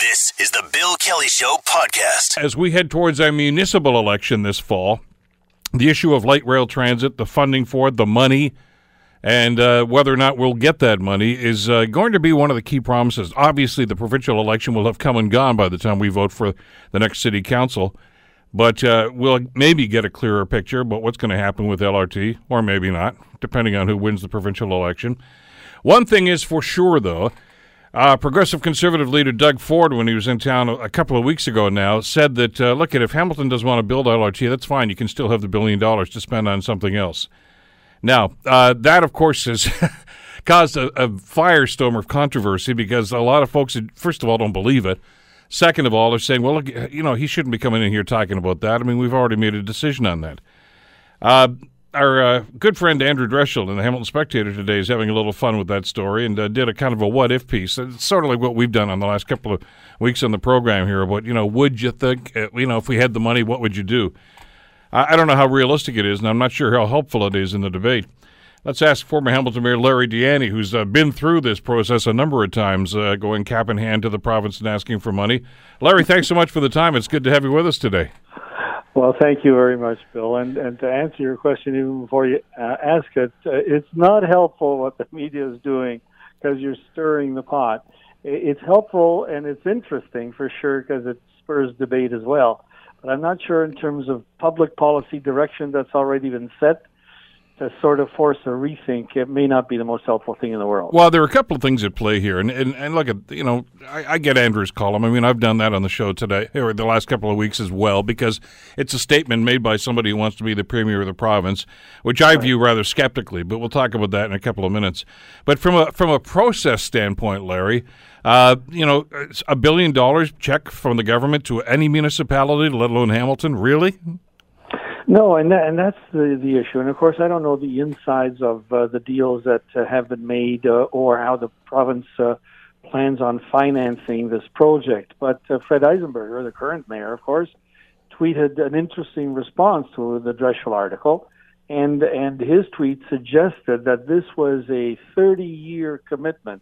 This is the Bill Kelly Show podcast. As we head towards our municipal election this fall, the issue of light rail transit, the funding for it, the money, and uh, whether or not we'll get that money is uh, going to be one of the key promises. Obviously, the provincial election will have come and gone by the time we vote for the next city council, but uh, we'll maybe get a clearer picture about what's going to happen with LRT, or maybe not, depending on who wins the provincial election. One thing is for sure, though uh, progressive conservative leader Doug Ford, when he was in town a couple of weeks ago now, said that, uh, look, at if Hamilton doesn't want to build LRT, that's fine. You can still have the billion dollars to spend on something else. Now, uh, that, of course, has caused a, a, firestorm of controversy because a lot of folks, first of all, don't believe it. Second of all, they're saying, well, look, you know, he shouldn't be coming in here talking about that. I mean, we've already made a decision on that. Our uh, good friend Andrew Dreschel in the Hamilton Spectator today is having a little fun with that story and uh, did a kind of a what if piece. It's sort of like what we've done on the last couple of weeks on the program here about, you know, would you think, uh, you know, if we had the money, what would you do? I, I don't know how realistic it is, and I'm not sure how helpful it is in the debate. Let's ask former Hamilton Mayor Larry Di Ianni, who's uh, been through this process a number of times, uh, going cap in hand to the province and asking for money. Larry, thanks so much for the time. It's good to have you with us today. Well, thank you very much, Bill. And and to answer your question even before you uh, ask it, uh, it's not helpful what the media is doing because you're stirring the pot. It's helpful and it's interesting for sure because it spurs debate as well. But I'm not sure in terms of public policy direction that's already been set to sort of force a rethink, it may not be the most helpful thing in the world. Well, there are a couple of things at play here, and and, and look at you know I, I, get Andrew's column. I mean, I've done that on the show today or the last couple of weeks as well because it's a statement made by somebody who wants to be the premier of the province, which I right. view rather skeptically. But we'll talk about that in a couple of minutes. But from a from a process standpoint, Larry. Uh, you know, a billion dollars check from the government to any municipality, let alone Hamilton, really? No, and that, and that's the the issue. And of course, I don't know the insides of uh, the deals that uh, have been made uh, or how the province uh, plans on financing this project. But uh, Fred Eisenberger, the current mayor, of course, tweeted an interesting response to the Dreschel article, and and his tweet suggested that this was a 30 year commitment,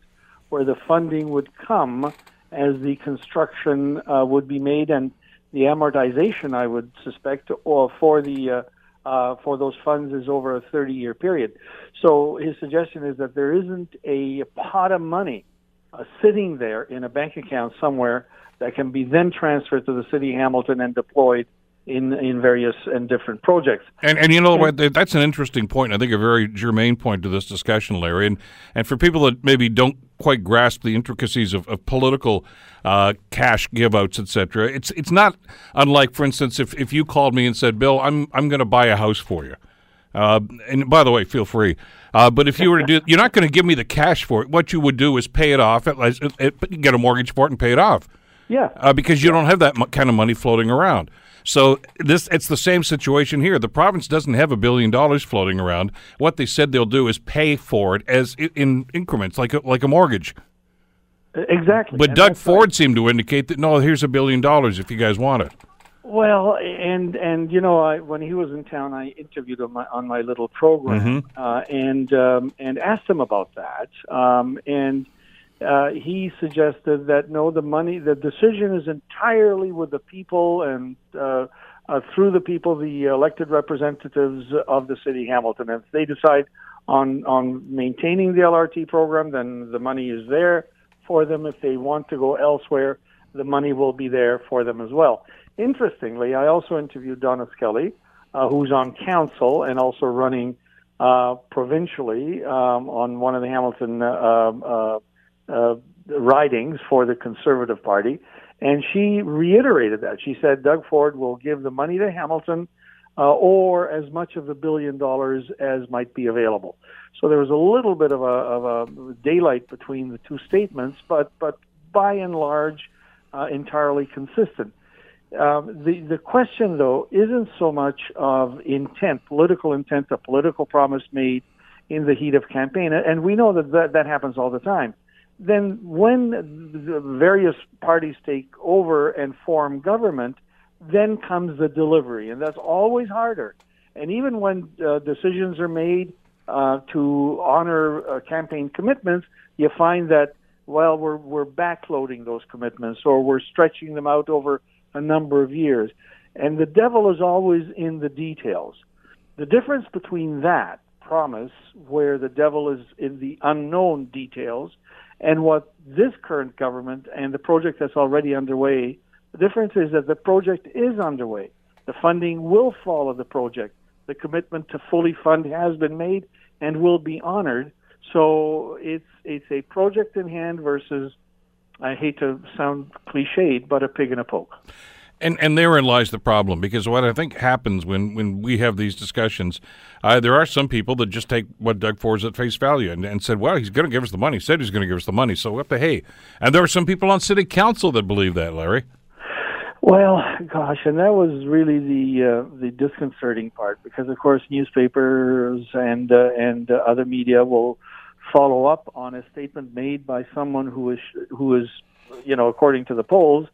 where the funding would come as the construction uh, would be made and the amortization, I would suspect, or for the uh, uh, for those funds is over a 30 year period. So his suggestion is that there isn't a pot of money uh, sitting there in a bank account somewhere that can be then transferred to the city of Hamilton and deployed in in various and different projects. And and you know what? That's an interesting point. I think a very germane point to this discussion, Larry. And and for people that maybe don't quite grasp the intricacies of, of political uh, cash giveouts, etc., it's it's not unlike, for instance, if, if you called me and said, "Bill, I'm I'm going to buy a house for you." Uh, and by the way, feel free. Uh, but if you were to do, you're not going to give me the cash for it. What you would do is pay it off. At, get a mortgage for it and pay it off. Yeah. Uh, because you don't have that kind of money floating around. So this it's the same situation here. The province doesn't have a billion dollars floating around. What they said they'll do is pay for it as in increments, like a, like a mortgage. Exactly. But and Doug Ford right. seemed to indicate that no, here's a billion dollars if you guys want it. Well, and and you know, I, when he was in town, I interviewed him on my little program mm-hmm. uh, and um, and asked him about that. Um, and uh, he suggested that no, the money, the decision is entirely with the people and uh, uh, through the people, the elected representatives of the city Hamilton. If they decide on on maintaining the LRT program, then the money is there for them. If they want to go elsewhere, the money will be there for them as well. Interestingly, I also interviewed Donna Skelly, uh, who's on council and also running uh, provincially um, on one of the Hamilton uh, uh, for the Conservative Party, and she reiterated that. She said Doug Ford will give the money to Hamilton uh, or as much of the billion dollars as might be available. So there was a little bit of a, of a daylight between the two statements, but but by and large, uh, entirely consistent. Um, the the question though isn't so much of intent, political intent, a political promise made in the heat of campaign, and we know that that, that happens all the time then when the various parties take over and form government, then comes the delivery, and that's always harder. And even when uh, decisions are made uh, to honor uh, campaign commitments, you find that well, we're we're backloading those commitments or we're stretching them out over a number of years. And the devil is always in the details. The difference between that promise, where the devil is in the unknown details, and what this current government and the project that's already underway, the difference is that the project is underway. The funding will follow the project. The commitment to fully fund has been made and will be honored. So it's it's a project in hand versus I hate to sound cliched, but a pig in a poke. And and therein lies the problem because what I think happens when, when we have these discussions, uh, there are some people that just take what Doug Ford's at face value and, and said, well, he's going to give us the money. He said he's going to give us the money. So what the hey? And there are some people on city council that believe that, Larry. Well, gosh, and that was really the uh, the disconcerting part because, of course, newspapers and uh, and uh, other media will follow up on a statement made by someone who is who is, you know, according to the polls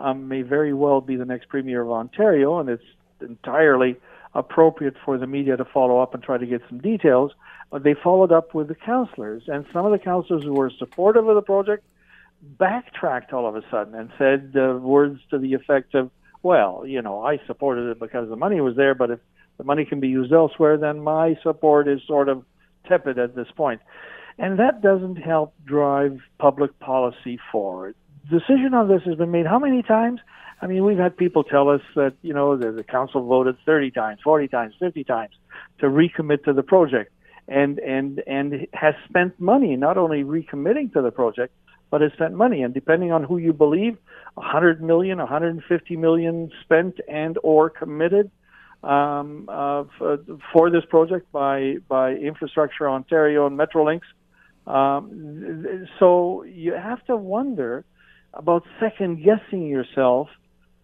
um, may very well be the next premier of Ontario, and it's entirely appropriate for the media to follow up and try to get some details. But they followed up with the councillors, and some of the councillors who were supportive of the project backtracked all of a sudden and said uh, words to the effect of, "Well, you know, I supported it because the money was there, but if the money can be used elsewhere, then my support is sort of tepid at this point." And that doesn't help drive public policy forward decision on this has been made how many times? I mean, we've had people tell us that, you know, the, the council voted 30 times, 40 times, 50 times to recommit to the project and, and, and has spent money, not only recommitting to the project, but has spent money. And depending on who you believe, 100 million, 150 million spent and or committed um, uh, for this project by, by Infrastructure Ontario and Metrolinx. Um, so you have to wonder about second guessing yourself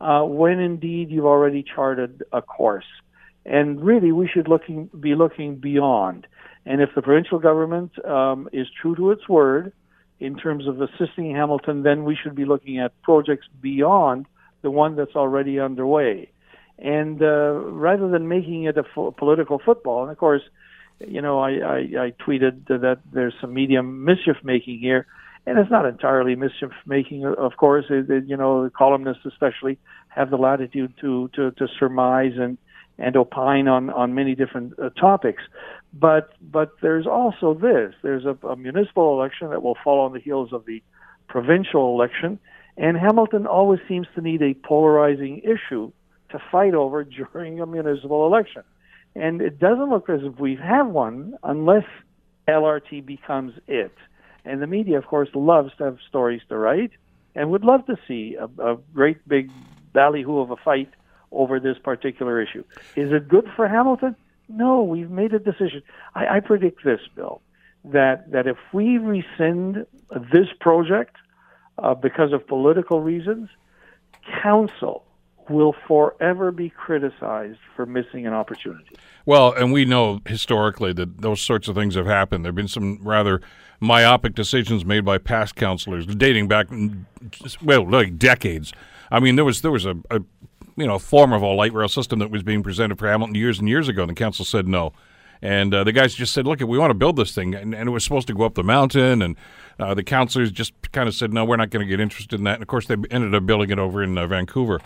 uh, when indeed you've already charted a course. And really, we should looking be looking beyond. And if the provincial government um, is true to its word in terms of assisting Hamilton, then we should be looking at projects beyond the one that's already underway. And uh, rather than making it a fo- political football, and of course, you know, I, I, I tweeted that there's some medium mischief making here and it's not entirely mischief making. Of course, it, it, you know, the columnists especially have the latitude to to, to surmise and and opine on on many different uh, topics. But but there's also this. There's a, a municipal election that will follow on the heels of the provincial election, and Hamilton always seems to need a polarizing issue to fight over during a municipal election. And it doesn't look as if we have one unless LRT becomes it. And the media, of course, loves to have stories to write and would love to see a, a great big ballyhoo of a fight over this particular issue. Is it good for Hamilton? No, we've made a decision. I, I predict this, Bill, that that if we rescind this project uh, because of political reasons, council will forever be criticized for missing an opportunity. Well, and we know historically that those sorts of things have happened. There have been some rather myopic decisions made by past councillors dating back, well, like decades. I mean, there was there was a, a you know form of a light rail system that was being presented for Hamilton years and years ago, and the council said no. And uh, the guys just said, "Look, we want to build this thing," and, and, it was supposed to go up the mountain. And uh, the councilors just kind of said, "No, we're not going to get interested in that." And of course, they ended up building it over in uh, Vancouver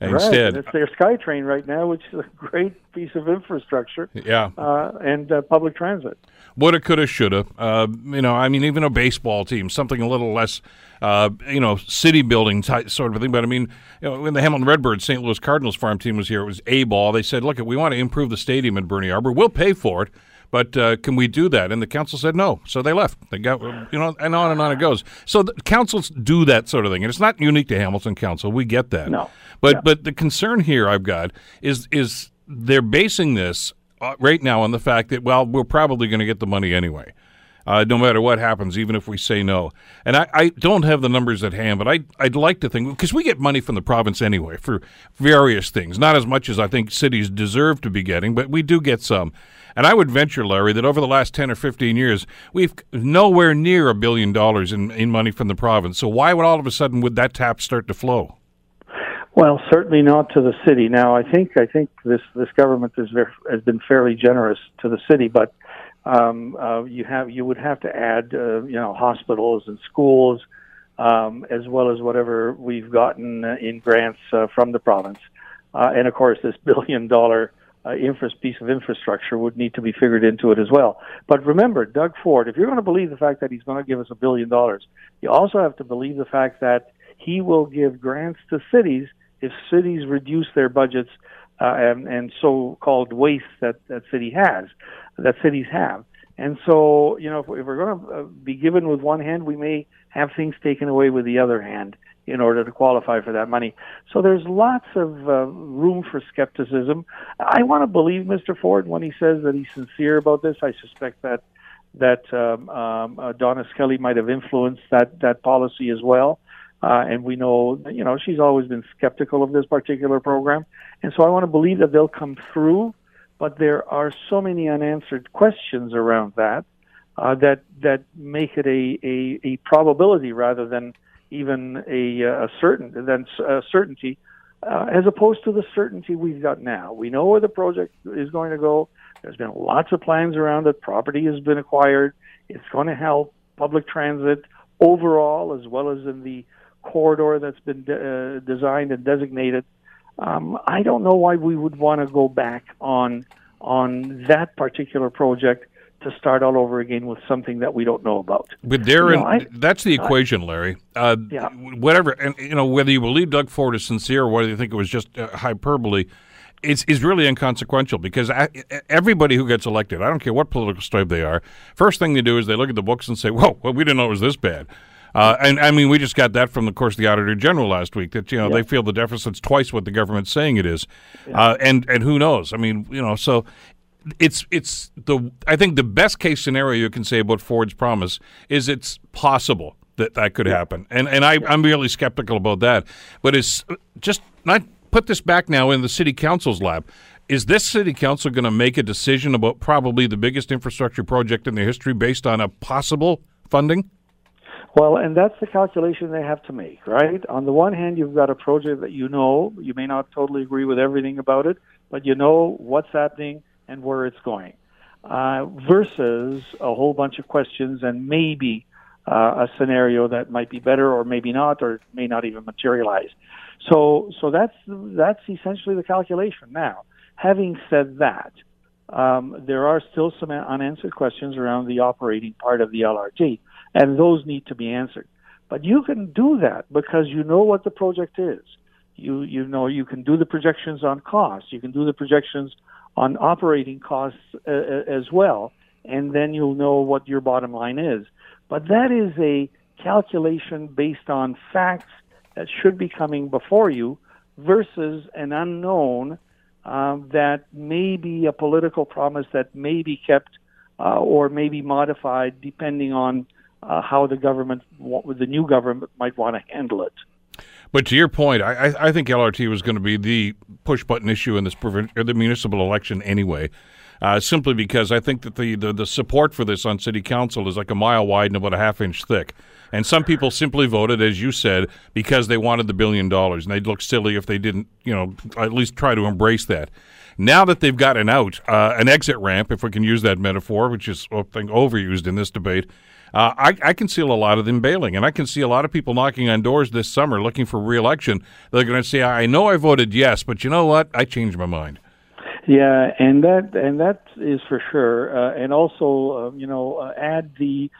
right. instead. It's their SkyTrain right now, which is a great piece of infrastructure. Yeah, uh, and uh, public transit. Woulda, coulda, shoulda. Uh, you know, I mean, even a baseball team, something a little less, uh, you know, city building type sort of thing. But I mean, you know, when the Hamilton Redbirds St. Louis Cardinals farm team was here, it was A ball. They said, "Look, we want to improve the stadium in Bernie Arbour. We'll pay for it." But uh, can we do that? And the council said no, so they left. They got you know, and on and on it goes. So the councils do that sort of thing, and it's not unique to Hamilton Council. We get that. No, but yeah. but the concern here I've got is is they're basing this uh, right now on the fact that well we're probably going to get the money anyway. Uh, no matter what happens, even if we say no. And I, I, don't have the numbers at hand, but I, I'd like to think, because we get money from the province anyway for various things, not as much as I think cities deserve to be getting, but we do get some. And I would venture, Larry, that over the last 10 or 15 years, we've nowhere near a billion dollars in, in money from the province. So why would all of a sudden would that tap start to flow? Well, certainly not to the city. Now, I think I think this this government very, has been fairly generous to the city, but Um, uh, you have you would have to add uh, you know hospitals and schools, um, as well as whatever we've gotten uh, in grants uh, from the province, uh, and of course this billion dollar uh, infra- piece of infrastructure would need to be figured into it as well. But remember, Doug Ford, if you're going to believe the fact that he's going to give us a billion dollars, you also have to believe the fact that he will give grants to cities if cities reduce their budgets uh, and, and so-called waste that that city has, that cities have. And so, you know, if, if we're going to uh, be given with one hand, we may have things taken away with the other hand in order to qualify for that money. So there's lots of uh, room for skepticism. I want to believe Mr. Ford when he says that he's sincere about this. I suspect that that um, um, uh, Donna Skelly might have influenced that that policy as well. Uh, and we know, you know, she's always been skeptical of this particular program. And so I want to believe that they'll come through, but there are so many unanswered questions around that uh, that that make it a, a, a probability rather than even a, a certain than a certainty, uh, as opposed to the certainty we've got now. We know where the project is going to go. There's been lots of plans around it. Property has been acquired. It's going to help public transit overall, as well as in the corridor that's been de- uh, designed and designated. Um, I don't know why we would want to go back on on that particular project to start all over again with something that we don't know about. But there, you know, I, that's the equation, Larry. Uh, yeah. Whatever, and you know, whether you believe Doug Ford is sincere or whether you think it was just uh, hyperbole, it's is really inconsequential because everybody who gets elected, I don't care what political stripe they are, first thing they do is they look at the books and say, "Whoa, well, we didn't know it was this bad." Uh, and I mean, we just got that from, of course, the Auditor General last week that you know they feel the deficit's twice what the government's saying it is, uh, and and who knows? I mean, you know, so it's it's the I think the best case scenario you can say about Ford's promise is it's possible that that could happen, and and I I'm really skeptical about that, but it's just not put this back now in the city council's lap. Is this city council going to make a decision about probably the biggest infrastructure project in the history based on a possible funding? Well, and that's the calculation they have to make, right? On the one hand, you've got a project that you know, you may not totally agree with everything about it, but you know what's happening and where it's going, uh, versus a whole bunch of questions and maybe uh, a scenario that might be better or maybe not or may not even materialize. So, so that's that's essentially the calculation. Now, having said that, um, there are still some unanswered questions around the operating part of the LRT and those need to be answered. But you can do that because you know what the project is. You you know you can do the projections on costs. You can do the projections on operating costs uh, uh, as well, and then you'll know what your bottom line is. But that is a calculation based on facts that should be coming before you versus an unknown um, that may be a political promise that may be kept uh, or may be modified depending on uh, how the government, the new government, might want to handle it. But to your point, I, I think LRT was going to be the push button issue in this the municipal election anyway. Uh, simply because I think that the, the, the support for this on city council is like a mile wide and about a half inch thick. And some people simply voted, as you said, because they wanted the billion dollars, and they'd look silly if they didn't, you know, at least try to embrace that. Now that they've got an out, uh, an exit ramp, if we can use that metaphor, which is I think overused in this debate, uh, I, I, can see a lot of them bailing, and I can see a lot of people knocking on doors this summer looking for reelection. They're going to say, "I know I voted yes, but you know what? I changed my mind." Yeah, and that and that is for sure. Uh, and also, uh, you know, uh, add the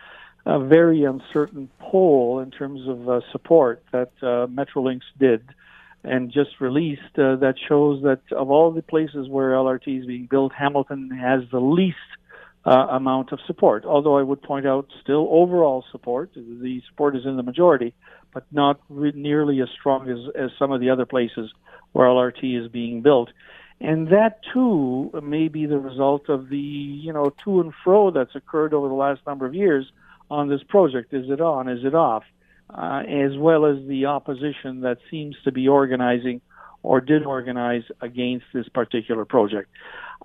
uh, very uncertain poll in terms of uh, support that Metrolinx did and just released that shows that of all the places where LRT is being built, Hamilton has the least uh, amount of support. Although I would point out, still overall support. The support is in the majority, but not re- nearly as strong as, as some of the other places where LRT is being built. And that too may be the result of the you know to and fro that's occurred over the last number of years on this project. Is it on? Is it off? Uh, as well as the opposition that seems to be organizing or did organize against this particular project.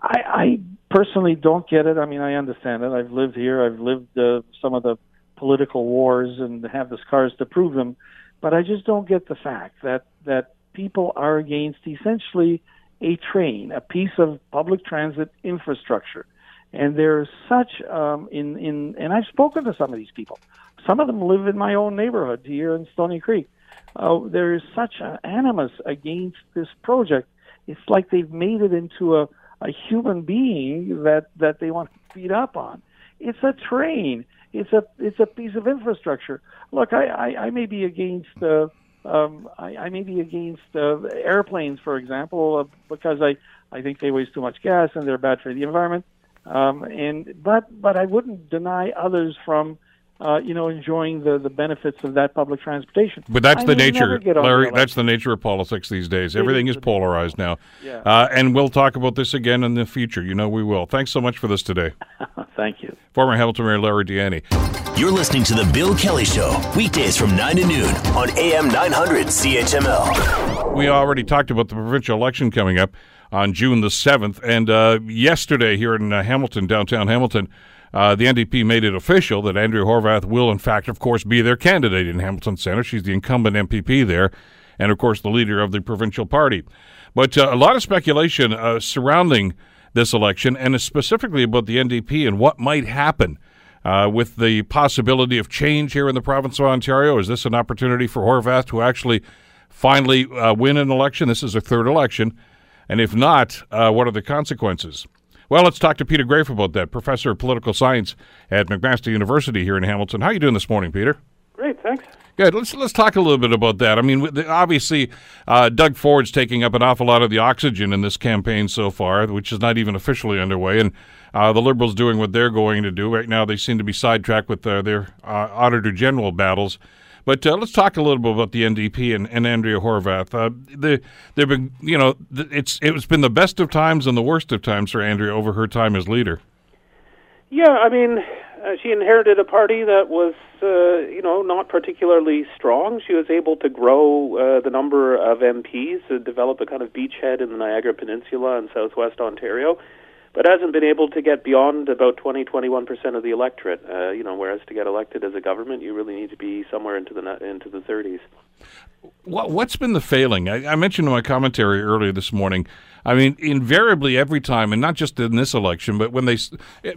I, I personally don't get it. I mean, I understand it. I've lived here. I've lived uh, some of the political wars and have the scars to prove them. But I just don't get the fact that that people are against essentially a train, a piece of public transit infrastructure. And there's such um, in in and I've spoken to some of these people. Some of them live in my own neighborhood here in Stoney Creek. Uh, there is such an animus against this project. It's like they've made it into a, a human being that, that they want to beat up on. It's a train. It's a it's a piece of infrastructure. Look, I, I, I may be against uh, um, I, I may be against uh, airplanes, for example, uh, because I, I think they waste too much gas and they're bad for the environment. Um, and but but I wouldn't deny others from uh, you know, enjoying the, the benefits of that public transportation. But that's I the nature, Larry. The that's the nature of politics these days. Everything is, is polarized now. Yeah. Uh, and we'll talk about this again in the future. You know we will. Thanks so much for this today. Thank you. Former Hamilton Mayor Larry Di Ianni. You're listening to The Bill Kelly Show, weekdays from 9 to noon on AM 900 CHML. We already talked about the provincial election coming up on June the 7th. And uh, yesterday here in uh, Hamilton, downtown Hamilton, uh, the NDP made it official that Andrea Horwath will, in fact, of course, be their candidate in Hamilton Centre. She's the incumbent MPP there, and of course, the leader of the provincial party. But uh, a lot of speculation uh, surrounding this election, and specifically about the NDP and what might happen. Uh, with the possibility of change here in the province of Ontario, is this an opportunity for Horwath to actually finally uh, win an election? This is her third election. And if not, uh, what are the consequences? Well, let's talk to Peter Graefe about that, professor of political science at McMaster University here in Hamilton. How are you doing this morning, Peter? Great, thanks. Good. Let's let's talk a little bit about that. I mean, obviously, uh, Doug Ford's taking up an awful lot of the oxygen in this campaign so far, which is not even officially underway, and uh, the Liberals doing what they're going to do right now. They seem to be sidetracked with uh, their uh, Auditor General battles. But uh, let's talk a little bit about the NDP and, and Andrea Horwath. Uh, the, they've been, you know, it's it's been the best of times and the worst of times for Andrea over her time as leader. Yeah, I mean, uh, she inherited a party that was, uh, you know, not particularly strong. She was able to grow uh, the number of MPs, to develop a kind of beachhead in the Niagara Peninsula and southwest Ontario but hasn't been able to get beyond about 20, 21 percent of the electorate. Uh, you know, whereas to get elected as a government, you really need to be somewhere into the into the 30s. What's been the failing? I, I mentioned in my commentary earlier this morning. I mean, invariably every time, and not just in this election, but when they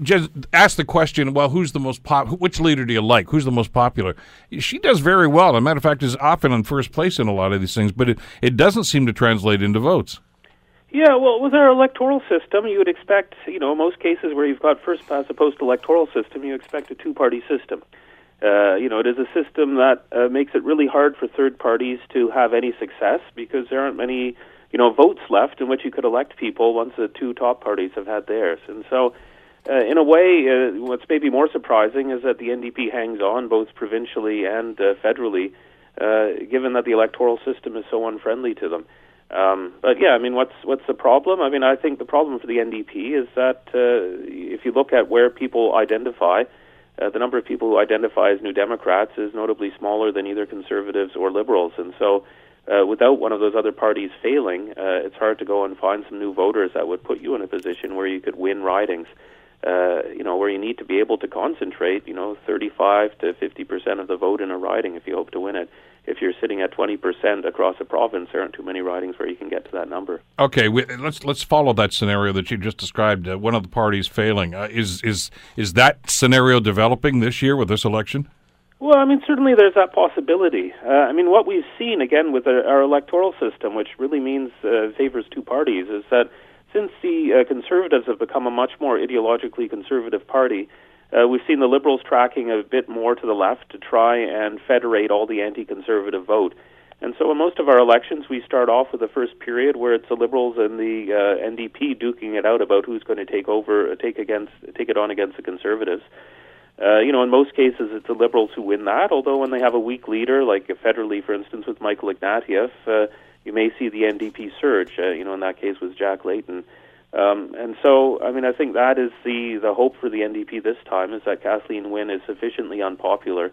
just ask the question, well, who's the most pop? Which leader do you like? Who's the most popular? She does very well. As a matter of fact, is often in first place in a lot of these things, but it, it doesn't seem to translate into votes. Yeah, well, with our electoral system, you would expect, you know, most cases where you've got first past a post electoral system, you expect a two party system. Uh, you know, it is a system that uh, makes it really hard for third parties to have any success because there aren't many, you know, votes left in which you could elect people once the two top parties have had theirs. And so, uh, in a way, uh, what's maybe more surprising is that the NDP hangs on both provincially and uh, federally, uh, given that the electoral system is so unfriendly to them. Um, but yeah, I mean, what's what's the problem? I mean, I think the problem for the NDP is that uh, if you look at where people identify, uh, the number of people who identify as New Democrats is notably smaller than either Conservatives or Liberals, and so. Uh, without one of those other parties failing, uh, it's hard to go and find some new voters that would put you in a position where you could win ridings. Uh, you know, where you need to be able to concentrate, you know, 35 to 50 percent of the vote in a riding if you hope to win it if you're sitting at 20% across a province, there aren't too many ridings where you can get to that number. Okay, we, let's let's follow that scenario that you just described. Uh, one of the parties failing uh, is is is that scenario developing this year with this election? Well, I mean, certainly there's that possibility. Uh, I mean, what we've seen again with our, our electoral system, which really means uh, favors two parties, is that since the uh, Conservatives have become a much more ideologically conservative party, uh, we've seen the Liberals tracking a bit more to the left to try and federate all the anti conservative vote. And so, in most of our elections, we start off with the first period where it's the Liberals and the uh, NDP duking it out about who's going to take over, take against, take it on against the Conservatives. Uh, you know, in most cases, it's the Liberals who win that. Although when they have a weak leader, like federally, for instance, with Michael Ignatieff, uh, you may see the NDP surge. Uh, you know, in that case, was Jack Layton. Um, and so, I mean, I think that is the the hope for the NDP this time is that Kathleen Wynne is sufficiently unpopular,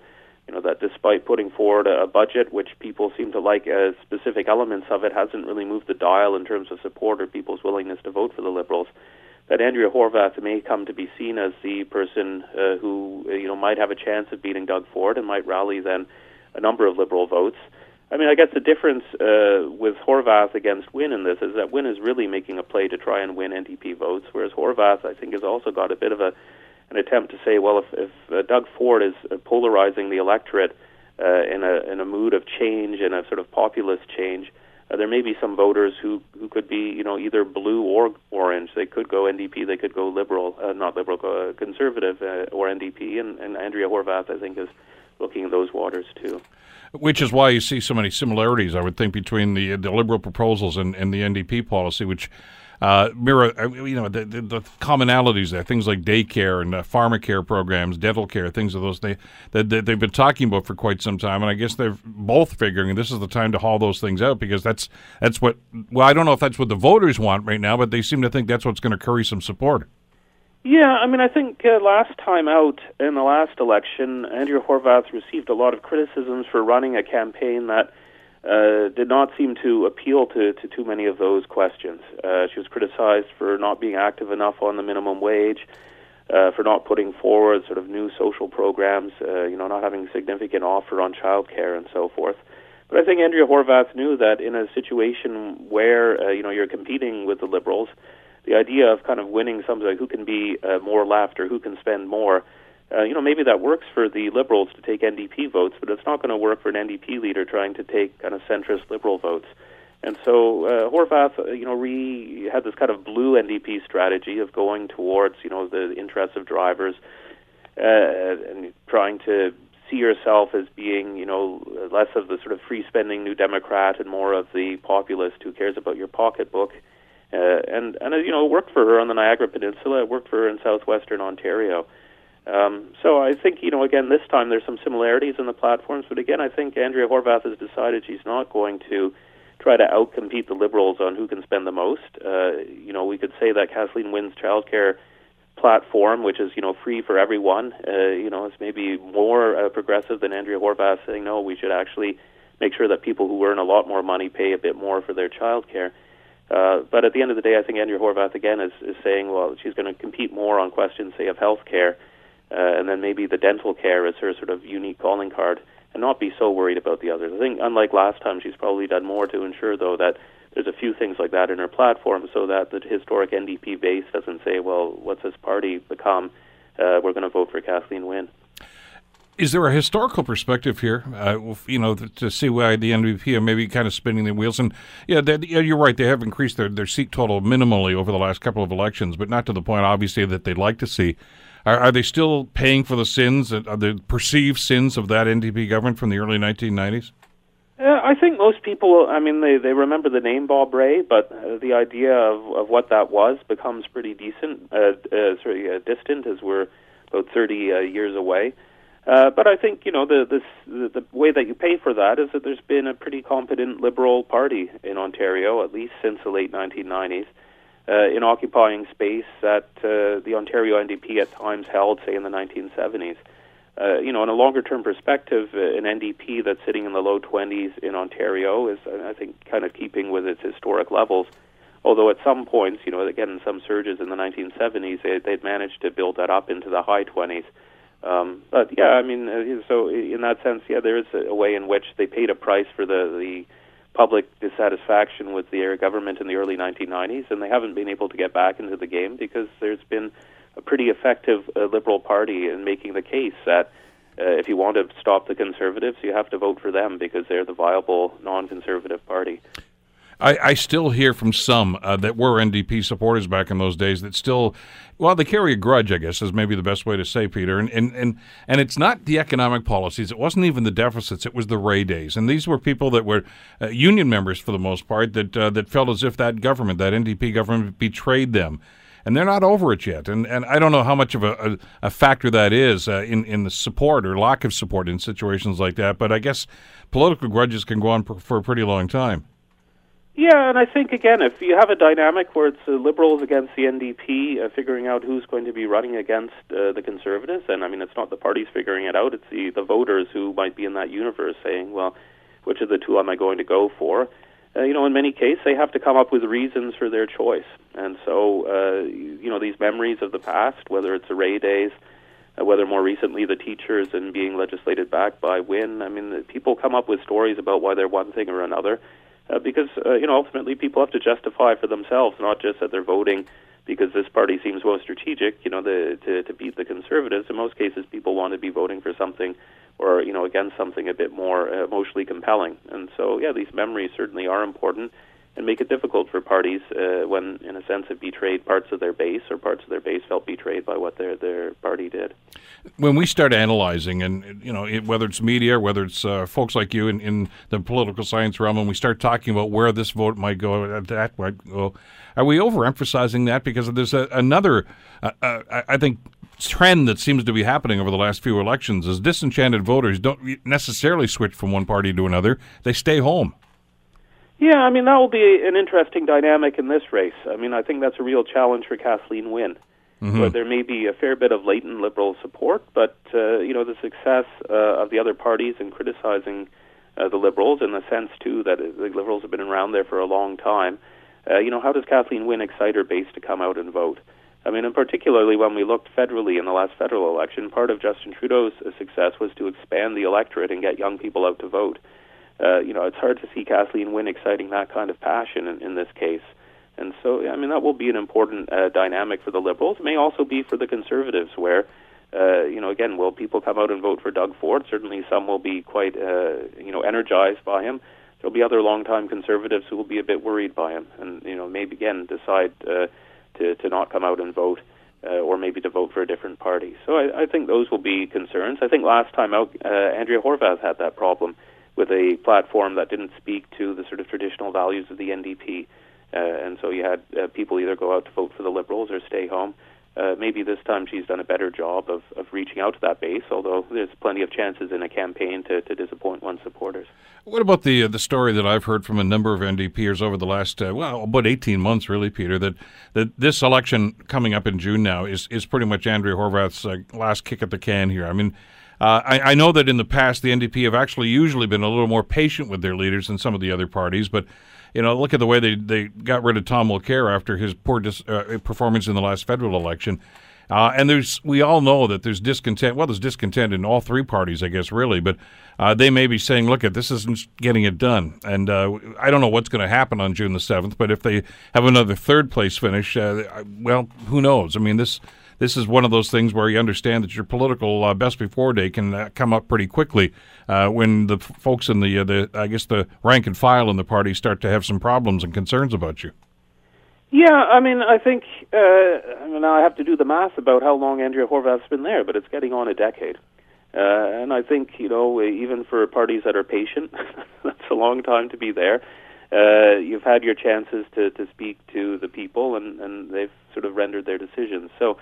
you know, that despite putting forward a, budget which people seem to like as specific elements of it hasn't really moved the dial in terms of support or people's willingness to vote for the Liberals. That Andrea Horwath may come to be seen as the person uh, who, you know, might have a chance of beating Doug Ford and might rally then a number of Liberal votes. I mean, I guess the difference uh, with Horwath against Wynne in this is that Wynne is really making a play to try and win NDP votes, whereas Horwath, I think, has also got a bit of a an attempt to say, well, if, if uh, Doug Ford is polarizing the electorate uh, in a in a mood of change and a sort of populist change, uh, there may be some voters who who could be, you know, either blue or orange. They could go NDP, they could go liberal, uh, not liberal, uh, conservative uh, or NDP, and, and Andrea Horwath, I think, is looking in those waters too. Which is why you see so many similarities, I would think, between the the liberal proposals and, and the NDP policy, which uh, mirror, uh, you know, the, the, the, commonalities there, things like daycare and uh, pharmacare programs, dental care, things of those they, that, that they've been talking about for quite some time, and I guess they're both figuring this is the time to haul those things out because that's that's what. Well, I don't know if that's what the voters want right now, but they seem to think that's what's going to curry some support. Yeah, I mean, I think uh, last time out in the last election, Andrea Horwath received a lot of criticisms for running a campaign that uh, did not seem to appeal to, to too many of those questions. Uh, she was criticized for not being active enough on the minimum wage, uh, for not putting forward sort of new social programs, uh, you know, not having a significant offer on childcare and so forth. But I think Andrea Horwath knew that in a situation where uh, you know you're competing with the Liberals, the idea of kind of winning something like who can be uh, more left or who can spend more, uh, you know, maybe that works for the Liberals to take NDP votes, but it's not going to work for an NDP leader trying to take kind of centrist Liberal votes. And so uh, Horwath, uh, you know, re had this kind of blue NDP strategy of going towards, you know, the interests of drivers uh, and trying to see yourself as being, you know, less of the sort of free spending New Democrat and more of the populist who cares about your pocketbook. Uh, and and uh, you know, it worked for her on the Niagara Peninsula. It worked for her in southwestern Ontario. Um, so I think you know, again, this time there's some similarities in the platforms, but again, I think Andrea Horwath has decided she's not going to try to outcompete the Liberals on who can spend the most. Uh, you know, we could say that Kathleen Wynne's childcare platform, which is you know free for everyone, uh, you know, is maybe more uh, progressive than Andrea Horwath saying no, we should actually make sure that people who earn a lot more money pay a bit more for their childcare. Uh, but at the end of the day, I think Andrea Horwath again is, is saying, well, she's going to compete more on questions, say, of health care, uh, and then maybe the dental care is her sort of unique calling card, and not be so worried about the others. I think, unlike last time, she's probably done more to ensure, though, that there's a few things like that in her platform, so that the historic NDP base doesn't say, well, what's this party become? Uh, we're going to vote for Kathleen Wynne. Is there a historical perspective here, uh, you know, to see why the NDP are maybe kind of spinning their wheels? And yeah, yeah, you're right; they have increased their, their seat total minimally over the last couple of elections, but not to the point, obviously, that they'd like to see. Are, are they still paying for the sins, uh, the perceived sins of that NDP government from the early 1990s? Uh, I think most people, I mean, they, they remember the name Bob Rae, but uh, the idea of, of what that was becomes pretty decent, uh, uh, sorry, uh, distant as we're about 30 uh, years away. Uh, but I think you know the, this, the the way that you pay for that is that there's been a pretty competent Liberal Party in Ontario at least since the late 1990s, uh, in occupying space that uh, the Ontario NDP at times held, say in the 1970s. Uh, you know, in a longer term perspective, uh, an NDP that's sitting in the low 20s in Ontario is, I think, kind of keeping with its historic levels. Although at some points, you know, again, in some surges in the 1970s, they, they'd managed to build that up into the high 20s. Um, but yeah, I mean, uh, so in that sense, yeah, there is a way in which they paid a price for the the public dissatisfaction with the government in the early 1990s, and they haven't been able to get back into the game because there's been a pretty effective uh, Liberal Party in making the case that uh, if you want to stop the Conservatives, you have to vote for them because they're the viable non-conservative party. I, I still hear from some uh, that were NDP supporters back in those days that still, well, they carry a grudge, I guess, is maybe the best way to say, Peter. And and and, and it's not the economic policies. It wasn't even the deficits. It was the Rae days. And these were people that were uh, union members for the most part that uh, that felt as if that government, that NDP government, betrayed them. And they're not over it yet. And and I don't know how much of a, a, a factor that is uh, in in the support or lack of support in situations like that. But I guess political grudges can go on for, for a pretty long time. Yeah, and I think again, if you have a dynamic where it's the Liberals against the NDP, uh, figuring out who's going to be running against uh, the Conservatives, and I mean, it's not the parties figuring it out; it's the the voters who might be in that universe saying, "Well, which of the two am I going to go for?" Uh, you know, in many cases, they have to come up with reasons for their choice, and so uh, you know, these memories of the past, whether it's the Rae days, uh, whether more recently the teachers and being legislated back by Wynne. I mean, people come up with stories about why they're one thing or another, uh, because uh, you know ultimately people have to justify for themselves, not just that they're voting because this party seems more strategic, you know, the, to to beat the conservatives. In most cases, people want to be voting for something or you know against something a bit more uh, emotionally compelling. And so, yeah, these memories certainly are important and make it difficult for parties uh, when, in a sense, have betrayed parts of their base or parts of their base felt betrayed by what their their party did. When we start analyzing, and you know, it, whether it's media, whether it's uh, folks like you in, in the political science realm, and we start talking about where this vote might go, that might go, are we overemphasizing that because there's a, another, uh, uh I think, trend that seems to be happening over the last few elections is disenchanted voters don't necessarily switch from one party to another; they stay home. Yeah, I mean that will be an interesting dynamic in this race. I mean, I think that's a real challenge for Kathleen Wynne. Mm-hmm. Where there may be a fair bit of latent liberal support, but uh, you know the success uh, of the other parties in criticizing uh, the liberals, in the sense too that the liberals have been around there for a long time. Uh, you know, how does Kathleen Wynne excite her base to come out and vote? I mean, and particularly when we looked federally in the last federal election, part of Justin Trudeau's success was to expand the electorate and get young people out to vote uh, you know, it's hard to see Kathleen Wynne exciting that kind of passion in, in this case. And so, I mean, that will be an important uh, dynamic for the Liberals. It may also be for the Conservatives, where, uh, you know, again, will people come out and vote for Doug Ford? Certainly, some will be quite, uh, you know, energized by him. There'll be other longtime Conservatives who will be a bit worried by him, and you know, maybe again decide uh, to to not come out and vote. Uh, or maybe to vote for a different party. So I, I think those will be concerns. I think last time out, uh, Andrea Horwath had that problem with a platform that didn't speak to the sort of traditional values of the NDP. Uh, and so you had uh, people either go out to vote for the Liberals or stay home. Uh, maybe this time she's done a better job of, of reaching out to that base, although there's plenty of chances in a campaign to, to disappoint one's supporters. What about the uh, the story that I've heard from a number of NDPers over the last uh, well about 18 months, really, Peter, that that this election coming up in June now is is pretty much Andrea Horwath's uh, last kick at the can here. I mean, uh, I, I, know that in the past the NDP have actually usually been a little more patient with their leaders than some of the other parties, but you know, look at the way they, they got rid of Tom Mulcair after his poor dis, uh, performance in the last federal election. Uh, and there's we all know that there's discontent. Well, there's discontent in all three parties, I guess, really. But uh, they may be saying, "Look, at this isn't getting it done." And uh, I don't know what's going to happen on June the seventh. But if they have another third place finish, uh, well, who knows? I mean, this this is one of those things where you understand that your political uh, best before day can uh, come up pretty quickly uh, when the f- folks in the uh, the I guess the rank and file in the party start to have some problems and concerns about you. Yeah, I mean, I think uh, I mean I have to do the math about how long Andrea Horwath's been there, but it's getting on a decade. Uh, and I think you know, even for parties that are patient, that's a long time to be there. Uh, you've had your chances to, to speak to the people, and, and they've sort of rendered their decisions. So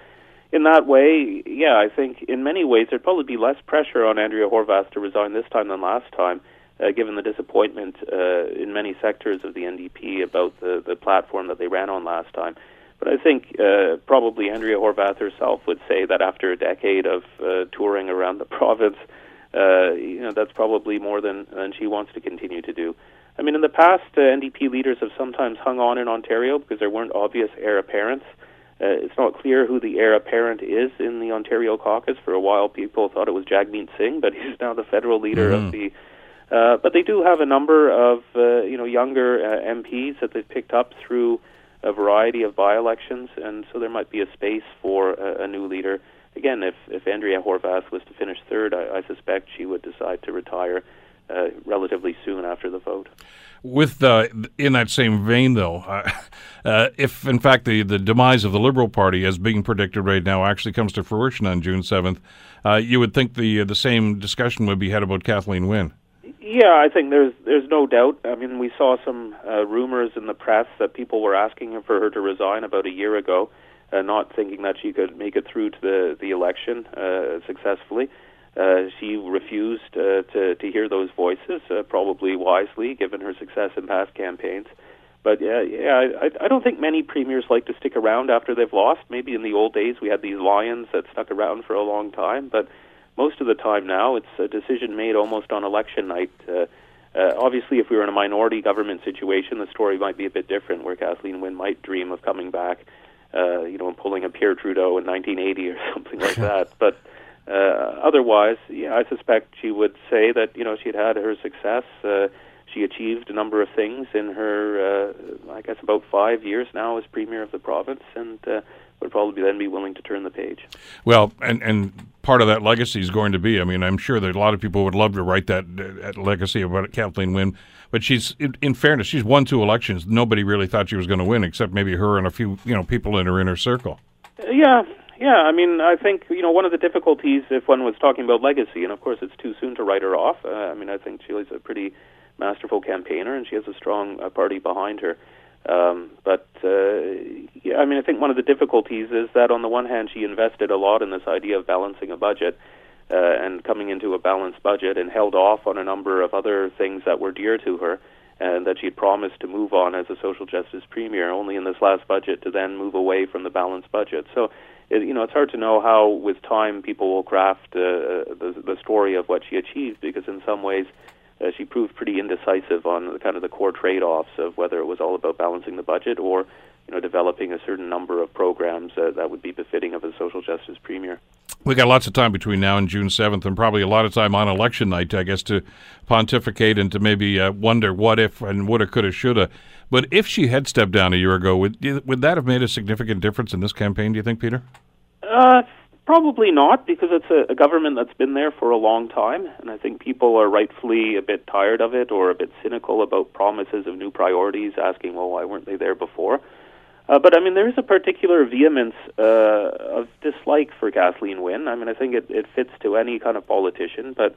in that way, yeah, I think in many ways there'd probably be less pressure on Andrea Horwath to resign this time than last time, uh, given the disappointment uh, in many sectors of the NDP about the, the platform that they ran on last time. But I think uh, probably Andrea Horwath herself would say that after a decade of uh, touring around the province, uh, you know, that's probably more than, than she wants to continue to do. I mean, in the past, uh, NDP leaders have sometimes hung on in Ontario because there weren't obvious heir apparents. Uh, it's not clear who the heir apparent is in the Ontario caucus. For a while, people thought it was Jagmeet Singh, but he's now the federal leader mm-hmm. of the. Uh, but they do have a number of uh, you know younger uh, MPs that they've picked up through a variety of by-elections, and so there might be a space for a, a new leader. Again, if if Andrea Horwath was to finish third, I, I suspect she would decide to retire uh, relatively soon after the vote. With uh, in that same vein, though, uh, uh, if in fact the, the demise of the Liberal Party, as being predicted right now, actually comes to fruition on June seventh, uh, you would think the the same discussion would be had about Kathleen Wynne. Yeah, I think there's there's no doubt. I mean, we saw some uh, rumors in the press that people were asking for her to resign about a year ago, uh, not thinking that she could make it through to the the election uh, successfully. Uh, she refused uh, to to hear those voices, uh, probably wisely, given her success in past campaigns. But yeah, yeah, I, I don't think many premiers like to stick around after they've lost. Maybe in the old days we had these lions that stuck around for a long time, but most of the time now it's a decision made almost on election night. Uh, uh, obviously, if we were in a minority government situation, the story might be a bit different, where Kathleen Wynne might dream of coming back, uh, you know, and pulling a Pierre Trudeau in 1980 or something like that. But Uh, otherwise, yeah, I suspect she would say that you know she had had her success. Uh, she achieved a number of things in her, uh, I guess, about five years now as premier of the province, and uh, would probably then be willing to turn the page. Well, and and part of that legacy is going to be. I mean, I'm sure that a lot of people would love to write that, that legacy about Kathleen Wynne. But she's, in, in, fairness, she's won two elections. Nobody really thought she was going to win, except maybe her and a few, you know, people in her inner circle. Yeah, yeah, I mean, I think you know one of the difficulties if one was talking about legacy, and of course it's too soon to write her off. Uh, I mean, I think she's a pretty masterful campaigner, and she has a strong uh, party behind her. Um, but uh, yeah, I mean, I think one of the difficulties is that on the one hand, she invested a lot in this idea of balancing a budget uh, and coming into a balanced budget, and held off on a number of other things that were dear to her and that she had promised to move on as a social justice premier. Only in this last budget to then move away from the balanced budget. So it, you know, it's hard to know how, with time, people will craft uh, the, the story of what she achieved because, in some ways, uh, she proved pretty indecisive on the, kind of the core trade-offs of whether it was all about balancing the budget or, you know, developing a certain number of programs uh, that would be befitting of a social justice premier. We got lots of time between now and June seventh, and probably a lot of time on election night, I guess, to pontificate and to maybe uh, wonder what if and woulda, coulda, shoulda. But if she had stepped down a year ago, would would that have made a significant difference in this campaign? Do you think, Peter? Uh, probably not, because it's a, a government that's been there for a long time, and I think people are rightfully a bit tired of it or a bit cynical about promises of new priorities, asking, "Well, why weren't they there before?" Uh, but I mean, there is a particular vehemence uh, of dislike for Kathleen Wynne. I mean, I think it, it fits to any kind of politician, but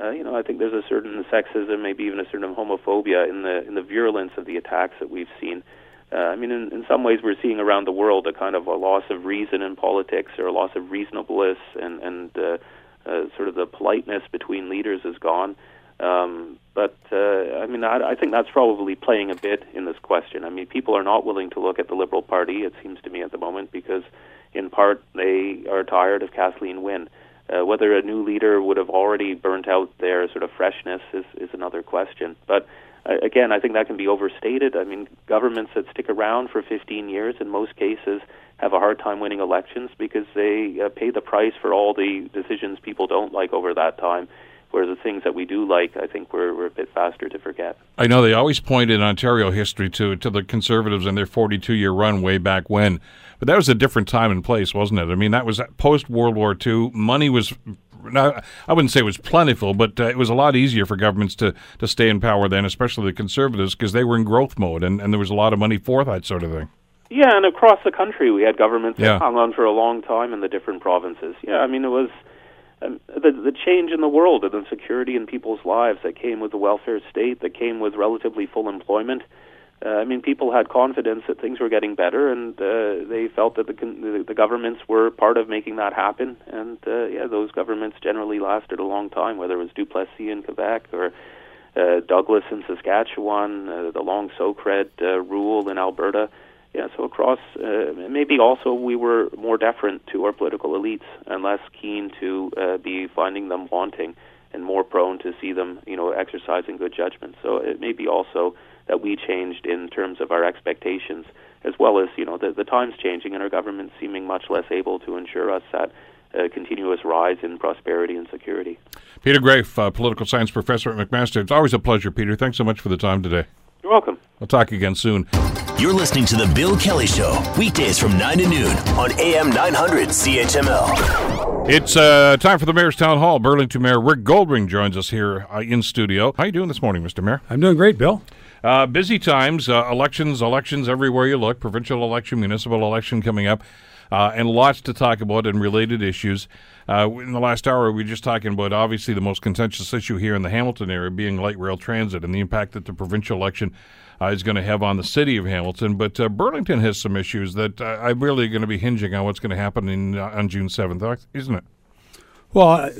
uh, you know, I think there's a certain sexism, maybe even a certain homophobia in the in the virulence of the attacks that we've seen. Uh, I mean, in, in some ways, we're seeing around the world a kind of a loss of reason in politics, or a loss of reasonableness, and and uh, uh, sort of the politeness between leaders is gone. Um, but uh, I mean, I, I think that's probably playing a bit in this question. I mean, people are not willing to look at the Liberal Party. It seems to me at the moment because, in part, they are tired of Kathleen Wynne. Uh, whether a new leader would have already burnt out their sort of freshness is, is another question. But uh, again, I think that can be overstated. I mean, governments that stick around for 15 years, in most cases, have a hard time winning elections because they uh, pay the price for all the decisions people don't like over that time. Where the things that we do like, I think we're, we're a bit faster to forget. I know they always point in Ontario history to to the Conservatives and their 42 year run way back when but that was a different time and place, wasn't it? I mean, that was post World War II. Money was I wouldn't say it was plentiful, but uh, it was a lot easier for governments to, to stay in power then, especially the conservatives, because they were in growth mode and, and there was a lot of money for that sort of thing. Yeah, and across the country, we had governments yeah. that hung on for a long time in the different provinces. Yeah, I mean, it was um, the the change in the world and the security in people's lives that came with the welfare state, that came with relatively full employment. Uh, I mean, people had confidence that things were getting better, and uh, they felt that the, the the governments were part of making that happen. And uh, yeah, those governments generally lasted a long time, whether it was Duplessis in Quebec or uh, Douglas in Saskatchewan, uh, the long Socred uh, rule in Alberta. Yeah, so across, uh, maybe also we were more deferent to our political elites and less keen to uh, be finding them wanting and more prone to see them, you know, exercising good judgment. So it may be also that we changed in terms of our expectations, as well as you know the, the times changing and our government seeming much less able to ensure us that uh, continuous rise in prosperity and security. Peter Graefe, uh, political science professor at McMaster. It's always a pleasure, Peter. Thanks so much for the time today. You're welcome. We'll talk again soon. You're listening to The Bill Kelly Show, weekdays from 9 to noon on AM 900 CHML. It's uh, time for the Mayor's Town Hall. Burlington Mayor Rick Goldring joins us here uh, in studio. How are you doing this morning, Mr. Mayor? I'm doing great, Bill. Uh, busy times, uh, elections, elections everywhere you look, provincial election, municipal election coming up, uh, and lots to talk about and related issues. Uh, in the last hour, we were just talking about obviously the most contentious issue here in the Hamilton area being light rail transit and the impact that the provincial election uh, is going to have on the city of Hamilton. But uh, Burlington has some issues that are really going to be hinging on what's going to happen in, on June 7th, isn't it? Well,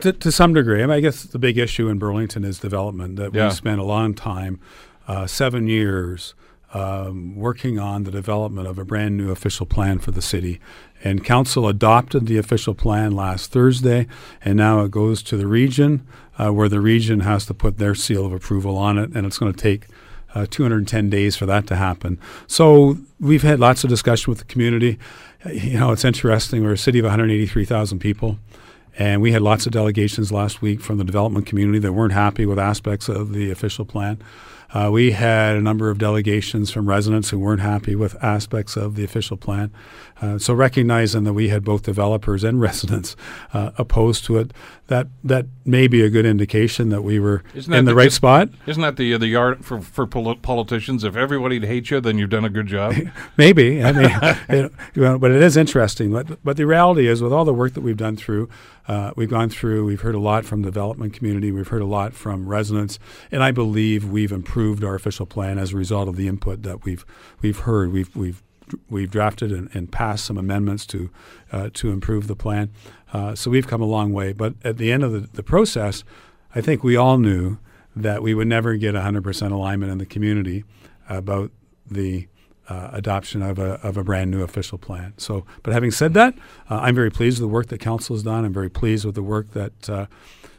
to, to, some degree, I, mean, I, guess the big issue in Burlington is development. That yeah. we spent a long time, uh, seven years, um, working on the development of a brand new official plan for the city. And council adopted the official plan last Thursday, and now it goes to the region, uh, where the region has to put their seal of approval on it, and it's going to take uh, 210 days for that to happen. So we've had lots of discussion with the community. You know, it's interesting. We're a city of 183,000 people And we had lots of delegations last week from the development community that weren't happy with aspects of the official plan. Uh, we had a number of delegations from residents who weren't happy with aspects of the official plan. Uh, so recognizing that we had both developers and residents uh, opposed to it, that that may be a good indication that we were in the, the right spot. Isn't that the the art for for politicians? If everybody hates you, then you've done a good job. Maybe. I mean, it, you know, but it is interesting. But but the reality is, with all the work that we've done through, uh, we've gone through. We've heard a lot from the development community. We've heard a lot from residents, and I believe we've improved our official plan as a result of the input that we've we've heard. We've we've we've drafted and, and passed some amendments to uh, to improve the plan. Uh, so we've come a long way. But at the end of the, the process, I think we all knew that we would never get 100% alignment in the community about the uh, adoption of a, of a brand new official plan. So, but having said that, uh, I'm very pleased with the work that council has done. I'm very pleased with the work that uh,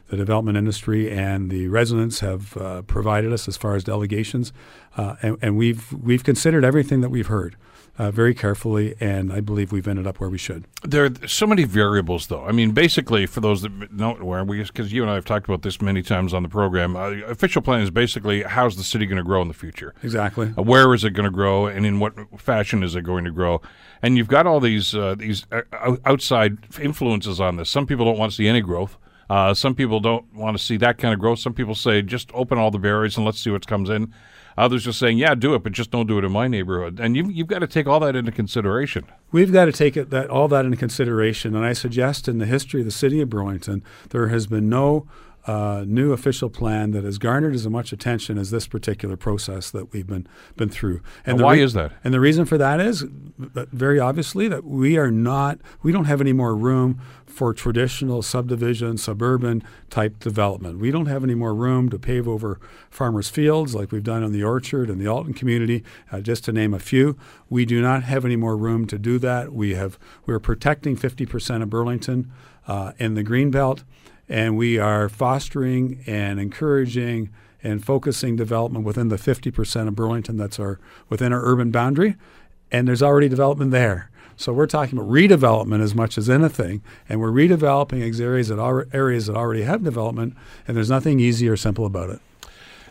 the development industry and the residents have uh, provided us as far as delegations, uh, and, and, we've we've considered everything that we've heard uh, very carefully, and I believe we've ended up where we should. There are so many variables, though. I mean, basically, for those that don't aware, because you and I have talked about this many times on the program, uh, official plan is basically how's the city going to grow in the future? Exactly. Uh, where is it going to grow, and in what fashion is it going to grow? And you've got all these uh, these uh, outside influences on this. Some people don't want to see any growth. Uh, some people don't want to see that kind of growth. Some people say just open all the barriers and let's see what comes in. Others are saying, yeah, do it, but just don't do it in my neighborhood. And you've, you've got to take all that into consideration. We've got to take it, that all that into consideration. And I suggest in the history of the city of Burlington, there has been no uh, new official plan that has garnered as much attention as this particular process that we've been been through. And, why re- is that? And the reason for that is very obviously that we are not, we don't have any more room for traditional subdivision, suburban type development. We don't have any more room to pave over farmers' fields like we've done in the Orchard and the Alton community, uh, just to name a few. We do not have any more room to do that. We have we're protecting 50% of Burlington uh, in the Greenbelt, and we are fostering and encouraging and focusing development within the 50% of Burlington that's our within our urban boundary, and there's already development there. So we're talking about redevelopment as much as anything, and we're redeveloping areas that are areas that already have development, and there's nothing easy or simple about it.